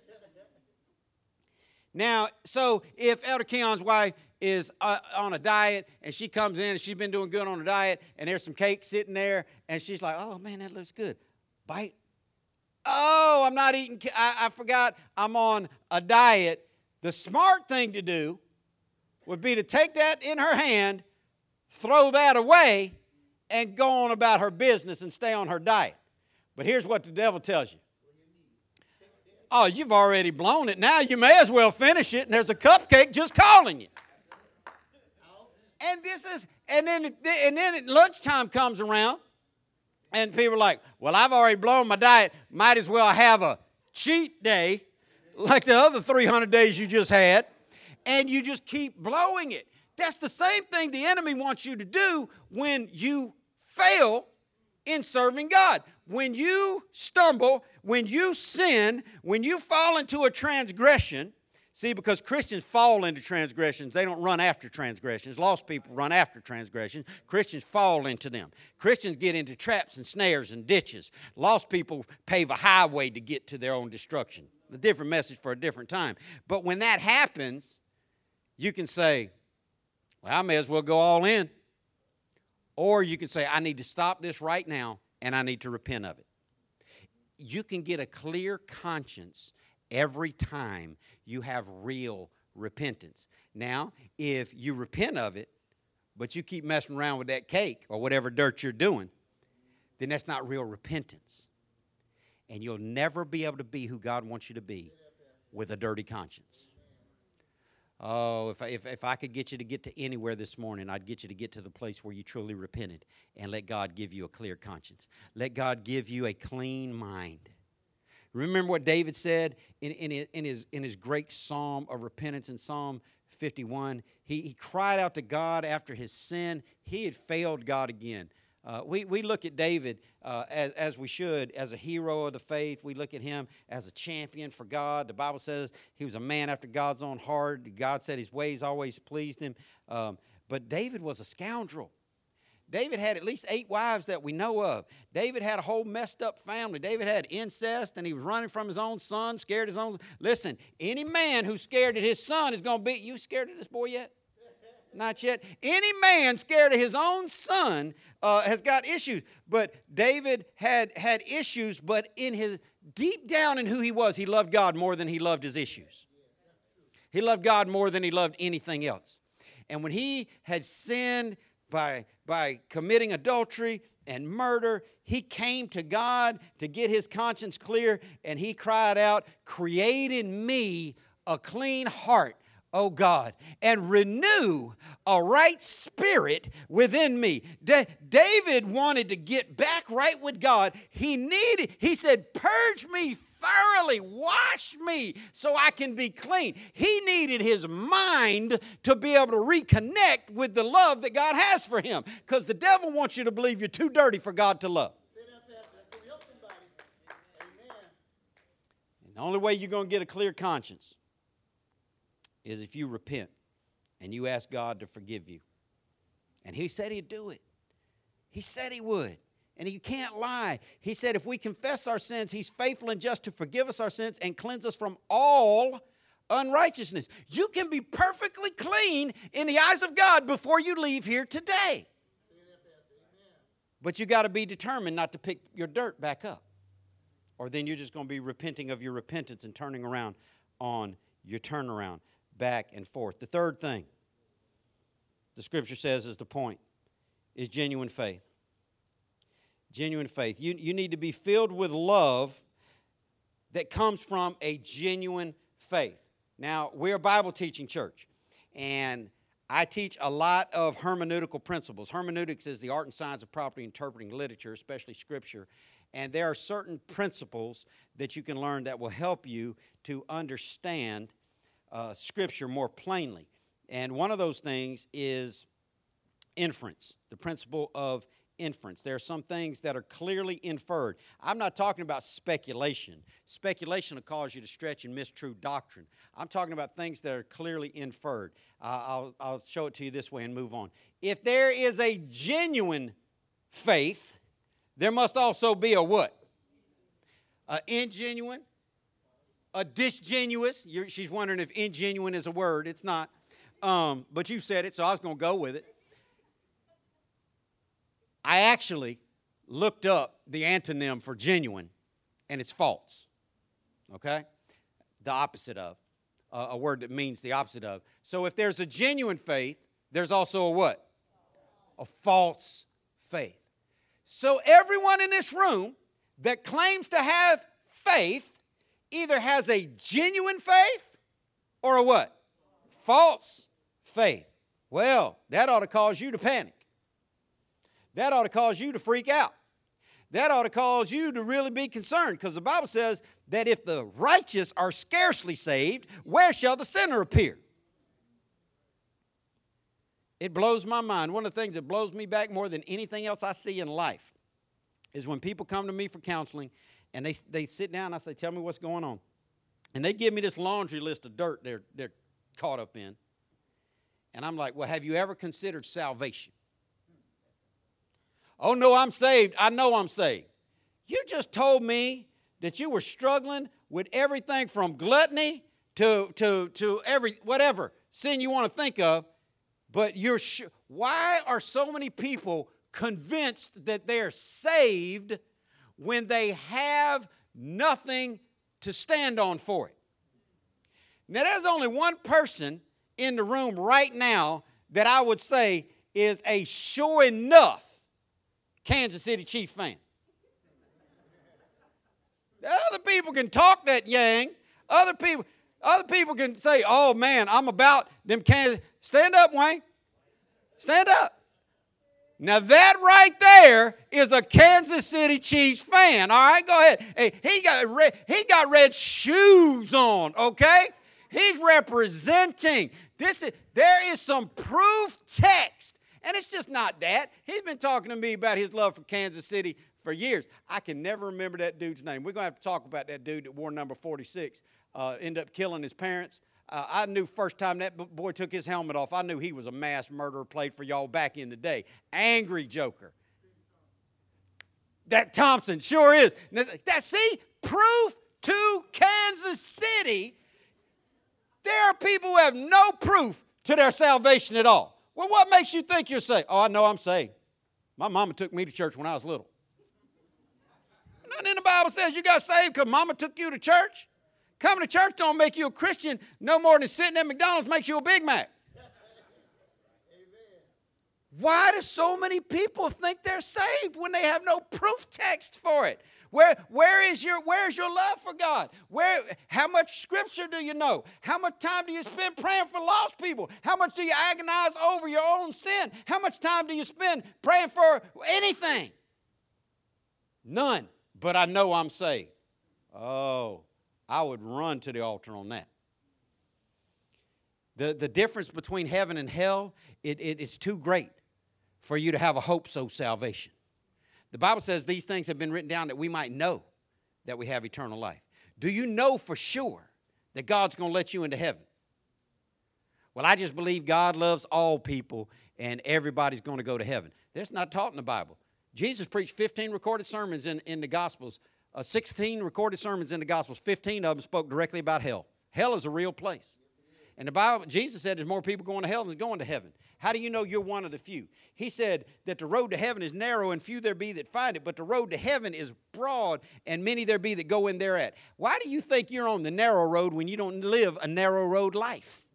Speaker 2: Now, so if Elder Keon's wife is uh, on a diet and she comes in and she's been doing good on a diet and there's some cake sitting there and she's like, oh man, that looks good. Bite oh, I'm not eating, I, I forgot I'm on a diet. The smart thing to do would be to take that in her hand, throw that away, and go on about her business and stay on her diet. But here's what the devil tells you. Oh, you've already blown it. Now you may as well finish it, and there's a cupcake just calling you. And this is, and then, and then lunchtime comes around, and people are like, well, I've already blown my diet. Might as well have a cheat day like the other 300 days you just had. And you just keep blowing it. That's the same thing the enemy wants you to do when you fail in serving God. When you stumble, when you sin, when you fall into a transgression, See, because Christians fall into transgressions, they don't run after transgressions. Lost people run after transgressions. Christians fall into them. Christians get into traps and snares and ditches. Lost people pave a highway to get to their own destruction. A different message for a different time. But when that happens, you can say, Well, I may as well go all in. Or you can say, I need to stop this right now and I need to repent of it. You can get a clear conscience every time you have real repentance. Now, if you repent of it, but you keep messing around with that cake or whatever dirt you're doing, then that's not real repentance. And you'll never be able to be who God wants you to be with a dirty conscience. Oh, if I, if, if I could get you to get to anywhere this morning, I'd get you to get to the place where you truly repented and let God give you a clear conscience. Let God give you a clean mind. Remember what David said in, in, in, his, in his great psalm of repentance in Psalm 51. He, he cried out to God after his sin. He had failed God again. Uh, we, we look at David uh, as, as we should, as a hero of the faith. We look at him as a champion for God. The Bible says he was a man after God's own heart. God said his ways always pleased him. Um, but David was a scoundrel. David had at least eight wives that we know of. David had a whole messed up family. David had incest and he was running from his own son, scared his own. Listen, any man who's scared of his son is going to be. You scared of this boy yet? Not yet. Any man scared of his own son uh, has got issues. But David had had issues, but in his deep down in who he was, he loved God more than he loved his issues. He loved God more than he loved anything else. And when he had sinned by, by committing adultery and murder, he came to God to get his conscience clear and he cried out, Create in me a clean heart O God, and renew a right spirit within me. Da- David wanted to get back right with God. He needed, he said, Purge me thoroughly, wash me so I can be clean. He needed his mind to be able to reconnect with the love that God has for him because the devil wants you to believe you're too dirty for God to love. And the only way you're going to get a clear conscience is if you repent and you ask God to forgive you. And He said He'd do it. He said He would. And He can't lie. He said if we confess our sins, He's faithful and just to forgive us our sins and cleanse us from all unrighteousness. You can be perfectly clean in the eyes of God before you leave here today. But you got to be determined not to pick your dirt back up. Or then you're just going to be repenting of your repentance and turning around on your turnaround back and forth. The third thing the scripture says is the point is genuine faith. Genuine faith. You, you need to be filled with love that comes from a genuine faith. Now, we're a Bible teaching church, and I teach a lot of hermeneutical principles. Hermeneutics is the art and science of properly interpreting literature, especially scripture. And there are certain principles that you can learn that will help you to understand uh, Scripture more plainly. And one of those things is inference, the principle of inference. There are some things that are clearly inferred. I'm not talking about speculation. Speculation will cause you to stretch and miss true doctrine. I'm talking about things that are clearly inferred. Uh, I'll, I'll show it to you this way and move on. If there is a genuine faith, there must also be a what? A ingenuine, a disgenuous. You're, she's wondering if ingenuine is a word. It's not. Um, but you said it, so I was going to go with it. I actually looked up the antonym for genuine, and it's false. Okay? The opposite of. Uh, a word that means the opposite of. So if there's a genuine faith, there's also a what? A false faith. So everyone in this room that claims to have faith either has a genuine faith or a what? False faith. Well, that ought to cause you to panic. That ought to cause you to freak out. That ought to cause you to really be concerned because the Bible says that if the righteous are scarcely saved, where shall the sinner appear? It blows my mind. One of the things that blows me back more than anything else I see in life is when people come to me for counseling and they, they sit down and I say, Tell me what's going on. And they give me this laundry list of dirt they're, they're caught up in. And I'm like, Well, have you ever considered salvation? Oh, no, I'm saved. I know I'm saved. You just told me that you were struggling with everything from gluttony to, to, to every whatever sin you want to think of, but you're sh- why are so many people convinced that they're saved when they have nothing to stand on for it. Now, there's only one person in the room right now that I would say is a sure enough Kansas City Chief fan. Other people can talk that yang. Other people, other people can say, "Oh man, I'm about them Kansas." Stand up, Wayne. Stand up. Now that right there is a Kansas City Chiefs fan. All right, go ahead. Hey, he got red, he got red shoes on. Okay, He's representing. This is, there is some proof text. And it's just not that. He's been talking to me about his love for Kansas City for years. I can never remember that dude's name. We're going to have to talk about that dude that wore number 46, uh, ended up killing his parents. Uh, I knew first time that boy took his helmet off, I knew he was a mass murderer played for y'all back in the day. Angry Joker. That Thompson sure is. That see proof to Kansas City. There are people who have no proof to their salvation at all. Well, what makes you think you're saved? Oh, I know I'm saved. My mama took me to church when I was little. Nothing in the Bible says you got saved because mama took you to church. Coming to church don't make you a Christian no more than sitting at McDonald's makes you a Big Mac. Why do so many people think they're saved when they have no proof text for it? Where, where is your where's your love for God? Where how much scripture do you know? How much time do you spend praying for lost people? How much do you agonize over your own sin? How much time do you spend praying for anything? None. But I know I'm saved. Oh, I would run to the altar on that. The, the difference between heaven and hell, it, it, it's too great for you to have a hope so salvation. The Bible says these things have been written down that we might know that we have eternal life. Do you know for sure that God's going to let you into heaven? Well, I just believe God loves all people and everybody's going to go to heaven. That's not taught in the Bible. Jesus preached 15 recorded sermons in, in the Gospels uh, 16 recorded sermons in the Gospels, 15 of them spoke directly about hell. Hell is a real place. And the Bible, Jesus said there's more people going to hell than going to heaven. How do you know you're one of the few? He said that the road to heaven is narrow and few there be that find it, but the road to heaven is broad and many there be that go in thereat. Why do you think you're on the narrow road when you don't live a narrow road life?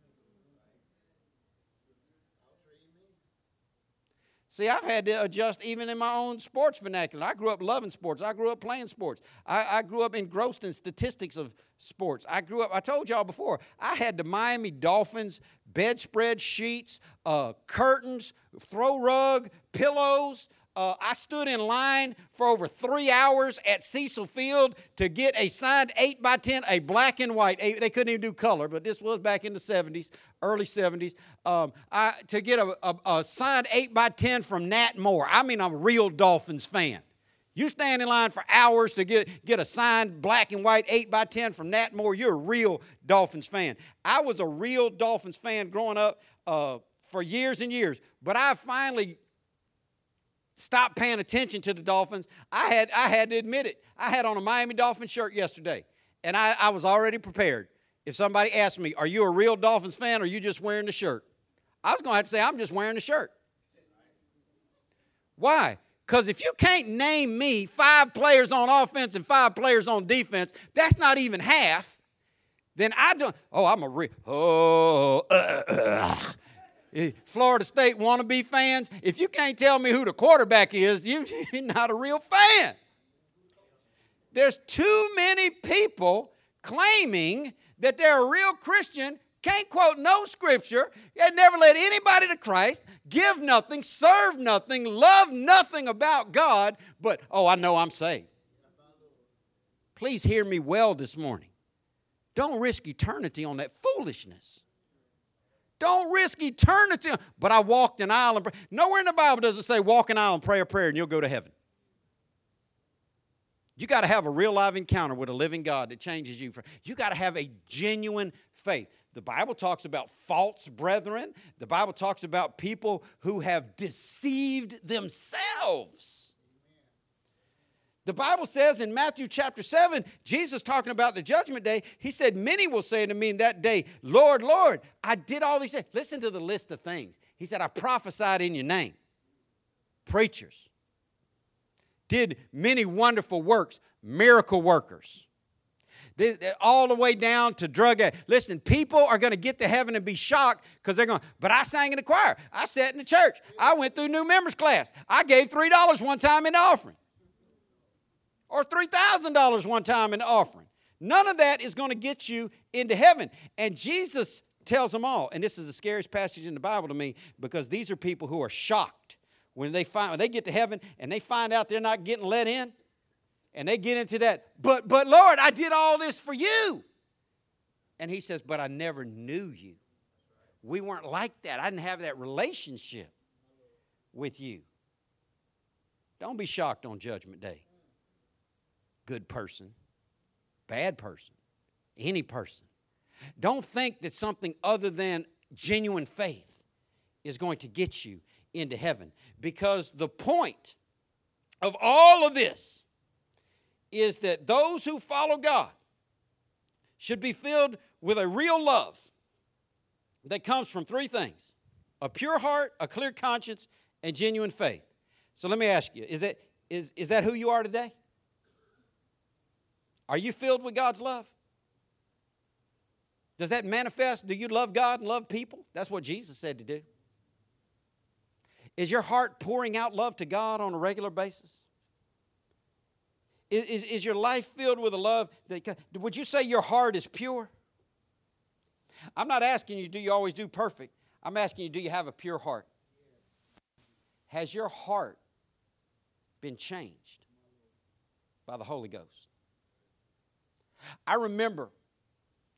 Speaker 2: See, I've had to adjust even in my own sports vernacular. I grew up loving sports. I grew up playing sports. I, I, grew up engrossed in statistics of sports. I grew up, I told y'all before, I had the Miami Dolphins bedspread sheets, uh, curtains, throw rug, pillows, uh, I stood in line for over three hours at Cecil Field to get a signed 8 by 10, a black and white. They couldn't even do color, but this was back in the 70s, early 70s. Um, I, to get a, a, a signed 8 by 10 from Nat Moore. I mean, I'm a real Dolphins fan. You stand in line for hours to get, get a signed black and white 8 by 10 from Nat Moore. You're a real Dolphins fan. I was a real Dolphins fan growing up uh, for years and years, but I finally stopped paying attention to the Dolphins. I had, I had to admit it. I had on a Miami Dolphins shirt yesterday, and I, I was already prepared. If somebody asked me, Are you a real Dolphins fan or are you just wearing the shirt? I was going to have to say, I'm just wearing the shirt. Why? Because if you can't name me five players on offense and five players on defense, that's not even half. Then I don't. Oh, I'm a real. Oh, uh, uh, uh. Florida State wannabe fans, if you can't tell me who the quarterback is, you, you're not a real fan. There's too many people claiming that they're a real Christian, can't quote no scripture, and never led anybody to Christ, give nothing, serve nothing, love nothing about God, but, oh, I know I'm saved. Please hear me well this morning. Don't risk eternity on that foolishness. Don't risk eternity. But I walked an aisle and pray. Nowhere in the Bible does it say walk an aisle and pray a prayer and you'll go to heaven. You got to have a real live encounter with a living God that changes you. You got to have a genuine faith. The Bible talks about false brethren. The Bible talks about people who have deceived themselves. The Bible says in Matthew chapter 7, Jesus talking about the judgment day, he said, Many will say to me in that day, Lord, Lord, I did all these things. Listen to the list of things. He said, I prophesied in your name. Preachers. Did many wonderful works, miracle workers. All the way down to drug addicts. Listen, people are going to get to heaven and be shocked because they're going, but I sang in the choir. I sat in the church. I went through new members class. I gave $3 one time in the offering or $3,000 one time in the offering. None of that is going to get you into heaven. And Jesus tells them all, and this is the scariest passage in the Bible to me because these are people who are shocked when they find when they get to heaven and they find out they're not getting let in and they get into that but but lord i did all this for you And he says, But I never knew you. We weren't like that. I didn't have that relationship with you. Don't be shocked on Judgment Day. Good person, bad person, any person. Don't think that something other than genuine faith is going to get you into heaven because the point of all of this is that those who follow God should be filled with a real love that comes from three things a pure heart, a clear conscience, and genuine faith. So let me ask you is that, is, is that who you are today? Are you filled with God's love? Does that manifest? Do you love God and love people? That's what Jesus said to do. Is your heart pouring out love to God on a regular basis? Is, is, is your life filled with a love that, would you say your heart is pure? I'm not asking you, do you always do perfect? I'm asking you, do you have a pure heart? Has your heart been changed by the Holy Ghost? I remember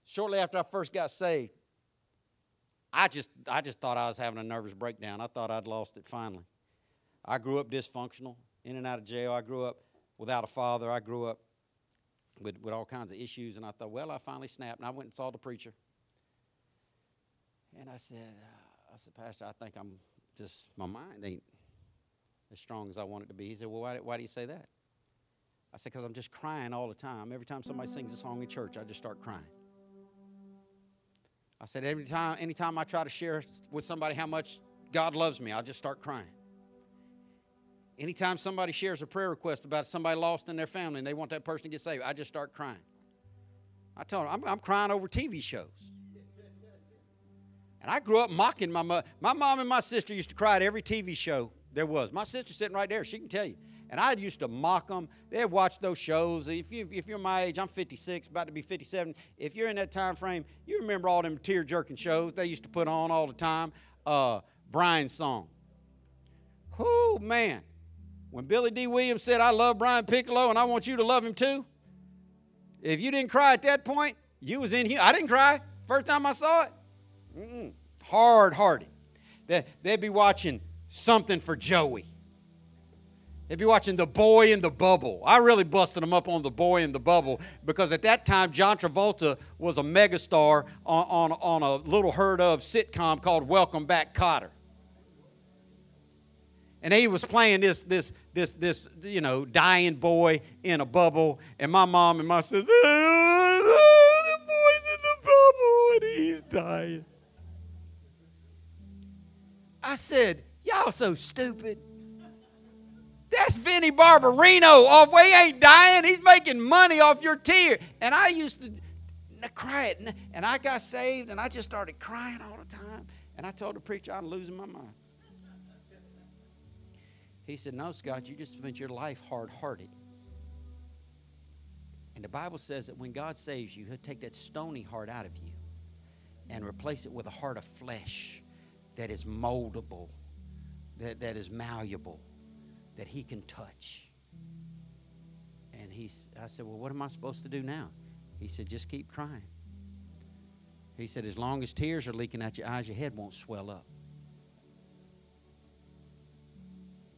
Speaker 2: shortly after I first got saved, I just, I just thought I was having a nervous breakdown. I thought I'd lost it finally. I grew up dysfunctional, in and out of jail. I grew up without a father. I grew up with, with all kinds of issues, and I thought, well, I finally snapped. And I went and saw the preacher. And I said, uh, I said, Pastor, I think I'm just, my mind ain't as strong as I want it to be. He said, Well, why, why do you say that? I said, Because I'm just crying all the time. Every time somebody sings a song in church, I just start crying. I said, every time, anytime I try to share with somebody how much God loves me, I'll just start crying. Anytime somebody shares a prayer request about somebody lost in their family and they want that person to get saved, I just start crying. I told them, I'm, I'm crying over TV shows. And I grew up mocking my mother. My mom and my sister used to cry at every TV show there was. My sister's sitting right there. She can tell you. And I used to mock them. They'd watch those shows. If, you, if you're my age, I'm 56, about to be 57. If you're in that time frame, you remember all them tear jerking shows they used to put on all the time. Uh, Brian's song. Whoo, man. When Billy Dee Williams said, I love Brian Piccolo and I want you to love him too, if you didn't cry at that point, you was in here. I didn't cry first time I saw it. Hard hearted. They'd be watching something for Joey. They'd be watching The Boy in the Bubble. I really busted them up on The Boy in the Bubble because at that time, John Travolta was a megastar on, on, on a little heard of sitcom called Welcome Back Kotter. And he was playing this, this, this, this, you know, dying boy in a bubble. And my mom and my sister, oh, the boy's in the bubble and he's dying. I said, y'all so stupid. That's Vinnie Barbarino oh, off. Well, he ain't dying. He's making money off your tear. And I used to cry it. And I got saved and I just started crying all the time. And I told the preacher I'm losing my mind. He said, No, Scott, you just spent your life hard hearted. And the Bible says that when God saves you, He'll take that stony heart out of you and replace it with a heart of flesh that is moldable, that, that is malleable that he can touch. And he, I said, Well, what am I supposed to do now? He said, Just keep crying. He said, As long as tears are leaking out your eyes, your head won't swell up.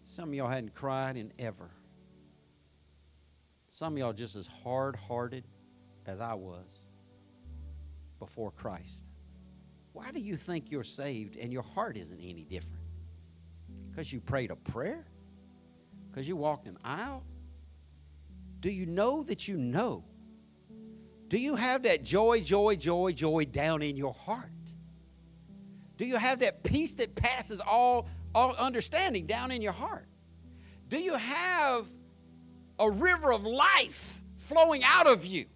Speaker 2: Some of y'all hadn't cried in ever. Some of y'all just as hard hearted as I was before Christ. Why do you think you're saved and your heart isn't any different? Because you prayed a prayer? Because you walked an aisle? Do you know that you know? Do you have that joy, joy, joy, joy down in your heart? Do you have that peace that passes all, all understanding down in your heart? Do you have a river of life flowing out of you?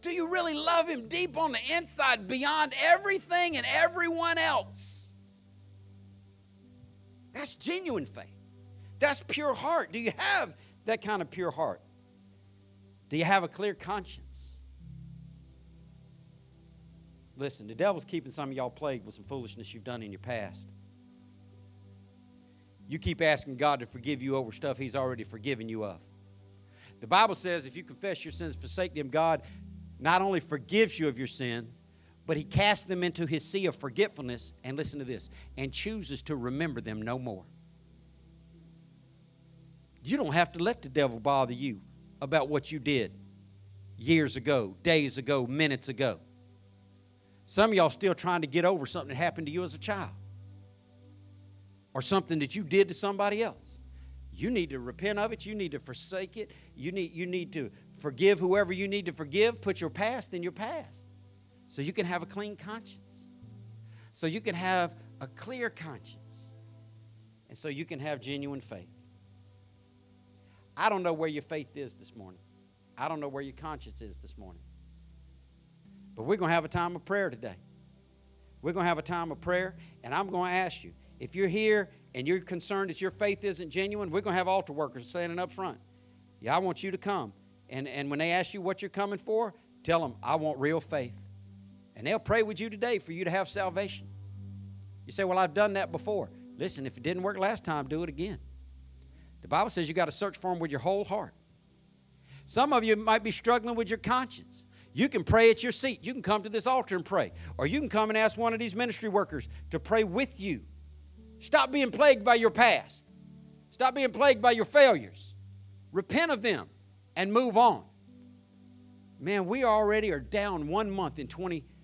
Speaker 2: Do you really love Him deep on the inside beyond everything and everyone else? That's genuine faith. That's pure heart. Do you have that kind of pure heart? Do you have a clear conscience? Listen, the devil's keeping some of y'all plagued with some foolishness you've done in your past. You keep asking God to forgive you over stuff He's already forgiven you of. The Bible says if you confess your sins, forsake them, God not only forgives you of your sin, but he casts them into his sea of forgetfulness, and listen to this, and chooses to remember them no more. You don't have to let the devil bother you about what you did years ago, days ago, minutes ago. Some of y'all still trying to get over something that happened to you as a child or something that you did to somebody else. You need to repent of it. You need to forsake it. You need, you need to forgive whoever you need to forgive. Put your past in your past so you can have a clean conscience, so you can have a clear conscience, and so you can have genuine faith. I don't know where your faith is this morning. I don't know where your conscience is this morning. But we're going to have a time of prayer today. We're going to have a time of prayer, and I'm going to ask you if you're here and you're concerned that your faith isn't genuine, we're going to have altar workers standing up front. Yeah, I want you to come. And, and when they ask you what you're coming for, tell them, I want real faith. And they'll pray with you today for you to have salvation. You say, Well, I've done that before. Listen, if it didn't work last time, do it again. The Bible says you got to search for Him with your whole heart. Some of you might be struggling with your conscience. You can pray at your seat. You can come to this altar and pray. Or you can come and ask one of these ministry workers to pray with you. Stop being plagued by your past. Stop being plagued by your failures. Repent of them and move on. Man, we already are down one month in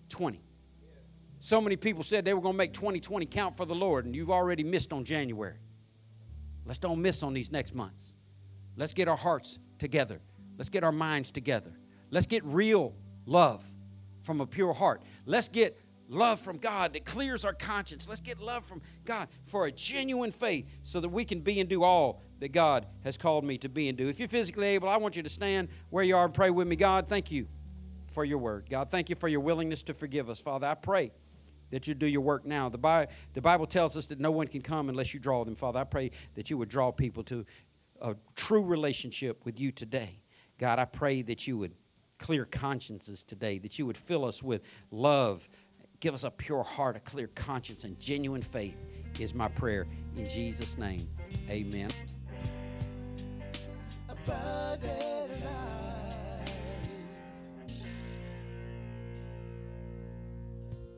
Speaker 2: 2020. So many people said they were going to make 2020 count for the Lord, and you've already missed on January. Let's don't miss on these next months. Let's get our hearts together. Let's get our minds together. Let's get real love from a pure heart. Let's get love from God that clears our conscience. Let's get love from God for a genuine faith so that we can be and do all that God has called me to be and do. If you're physically able, I want you to stand where you are and pray with me. God, thank you for your word. God, thank you for your willingness to forgive us. Father, I pray that you do your work now. The, Bi- the Bible tells us that no one can come unless you draw them. Father, I pray that you would draw people to a true relationship with you today. God, I pray that you would clear consciences today, that you would fill us with love, give us a pure heart, a clear conscience, and genuine faith is my prayer. In Jesus' name, amen.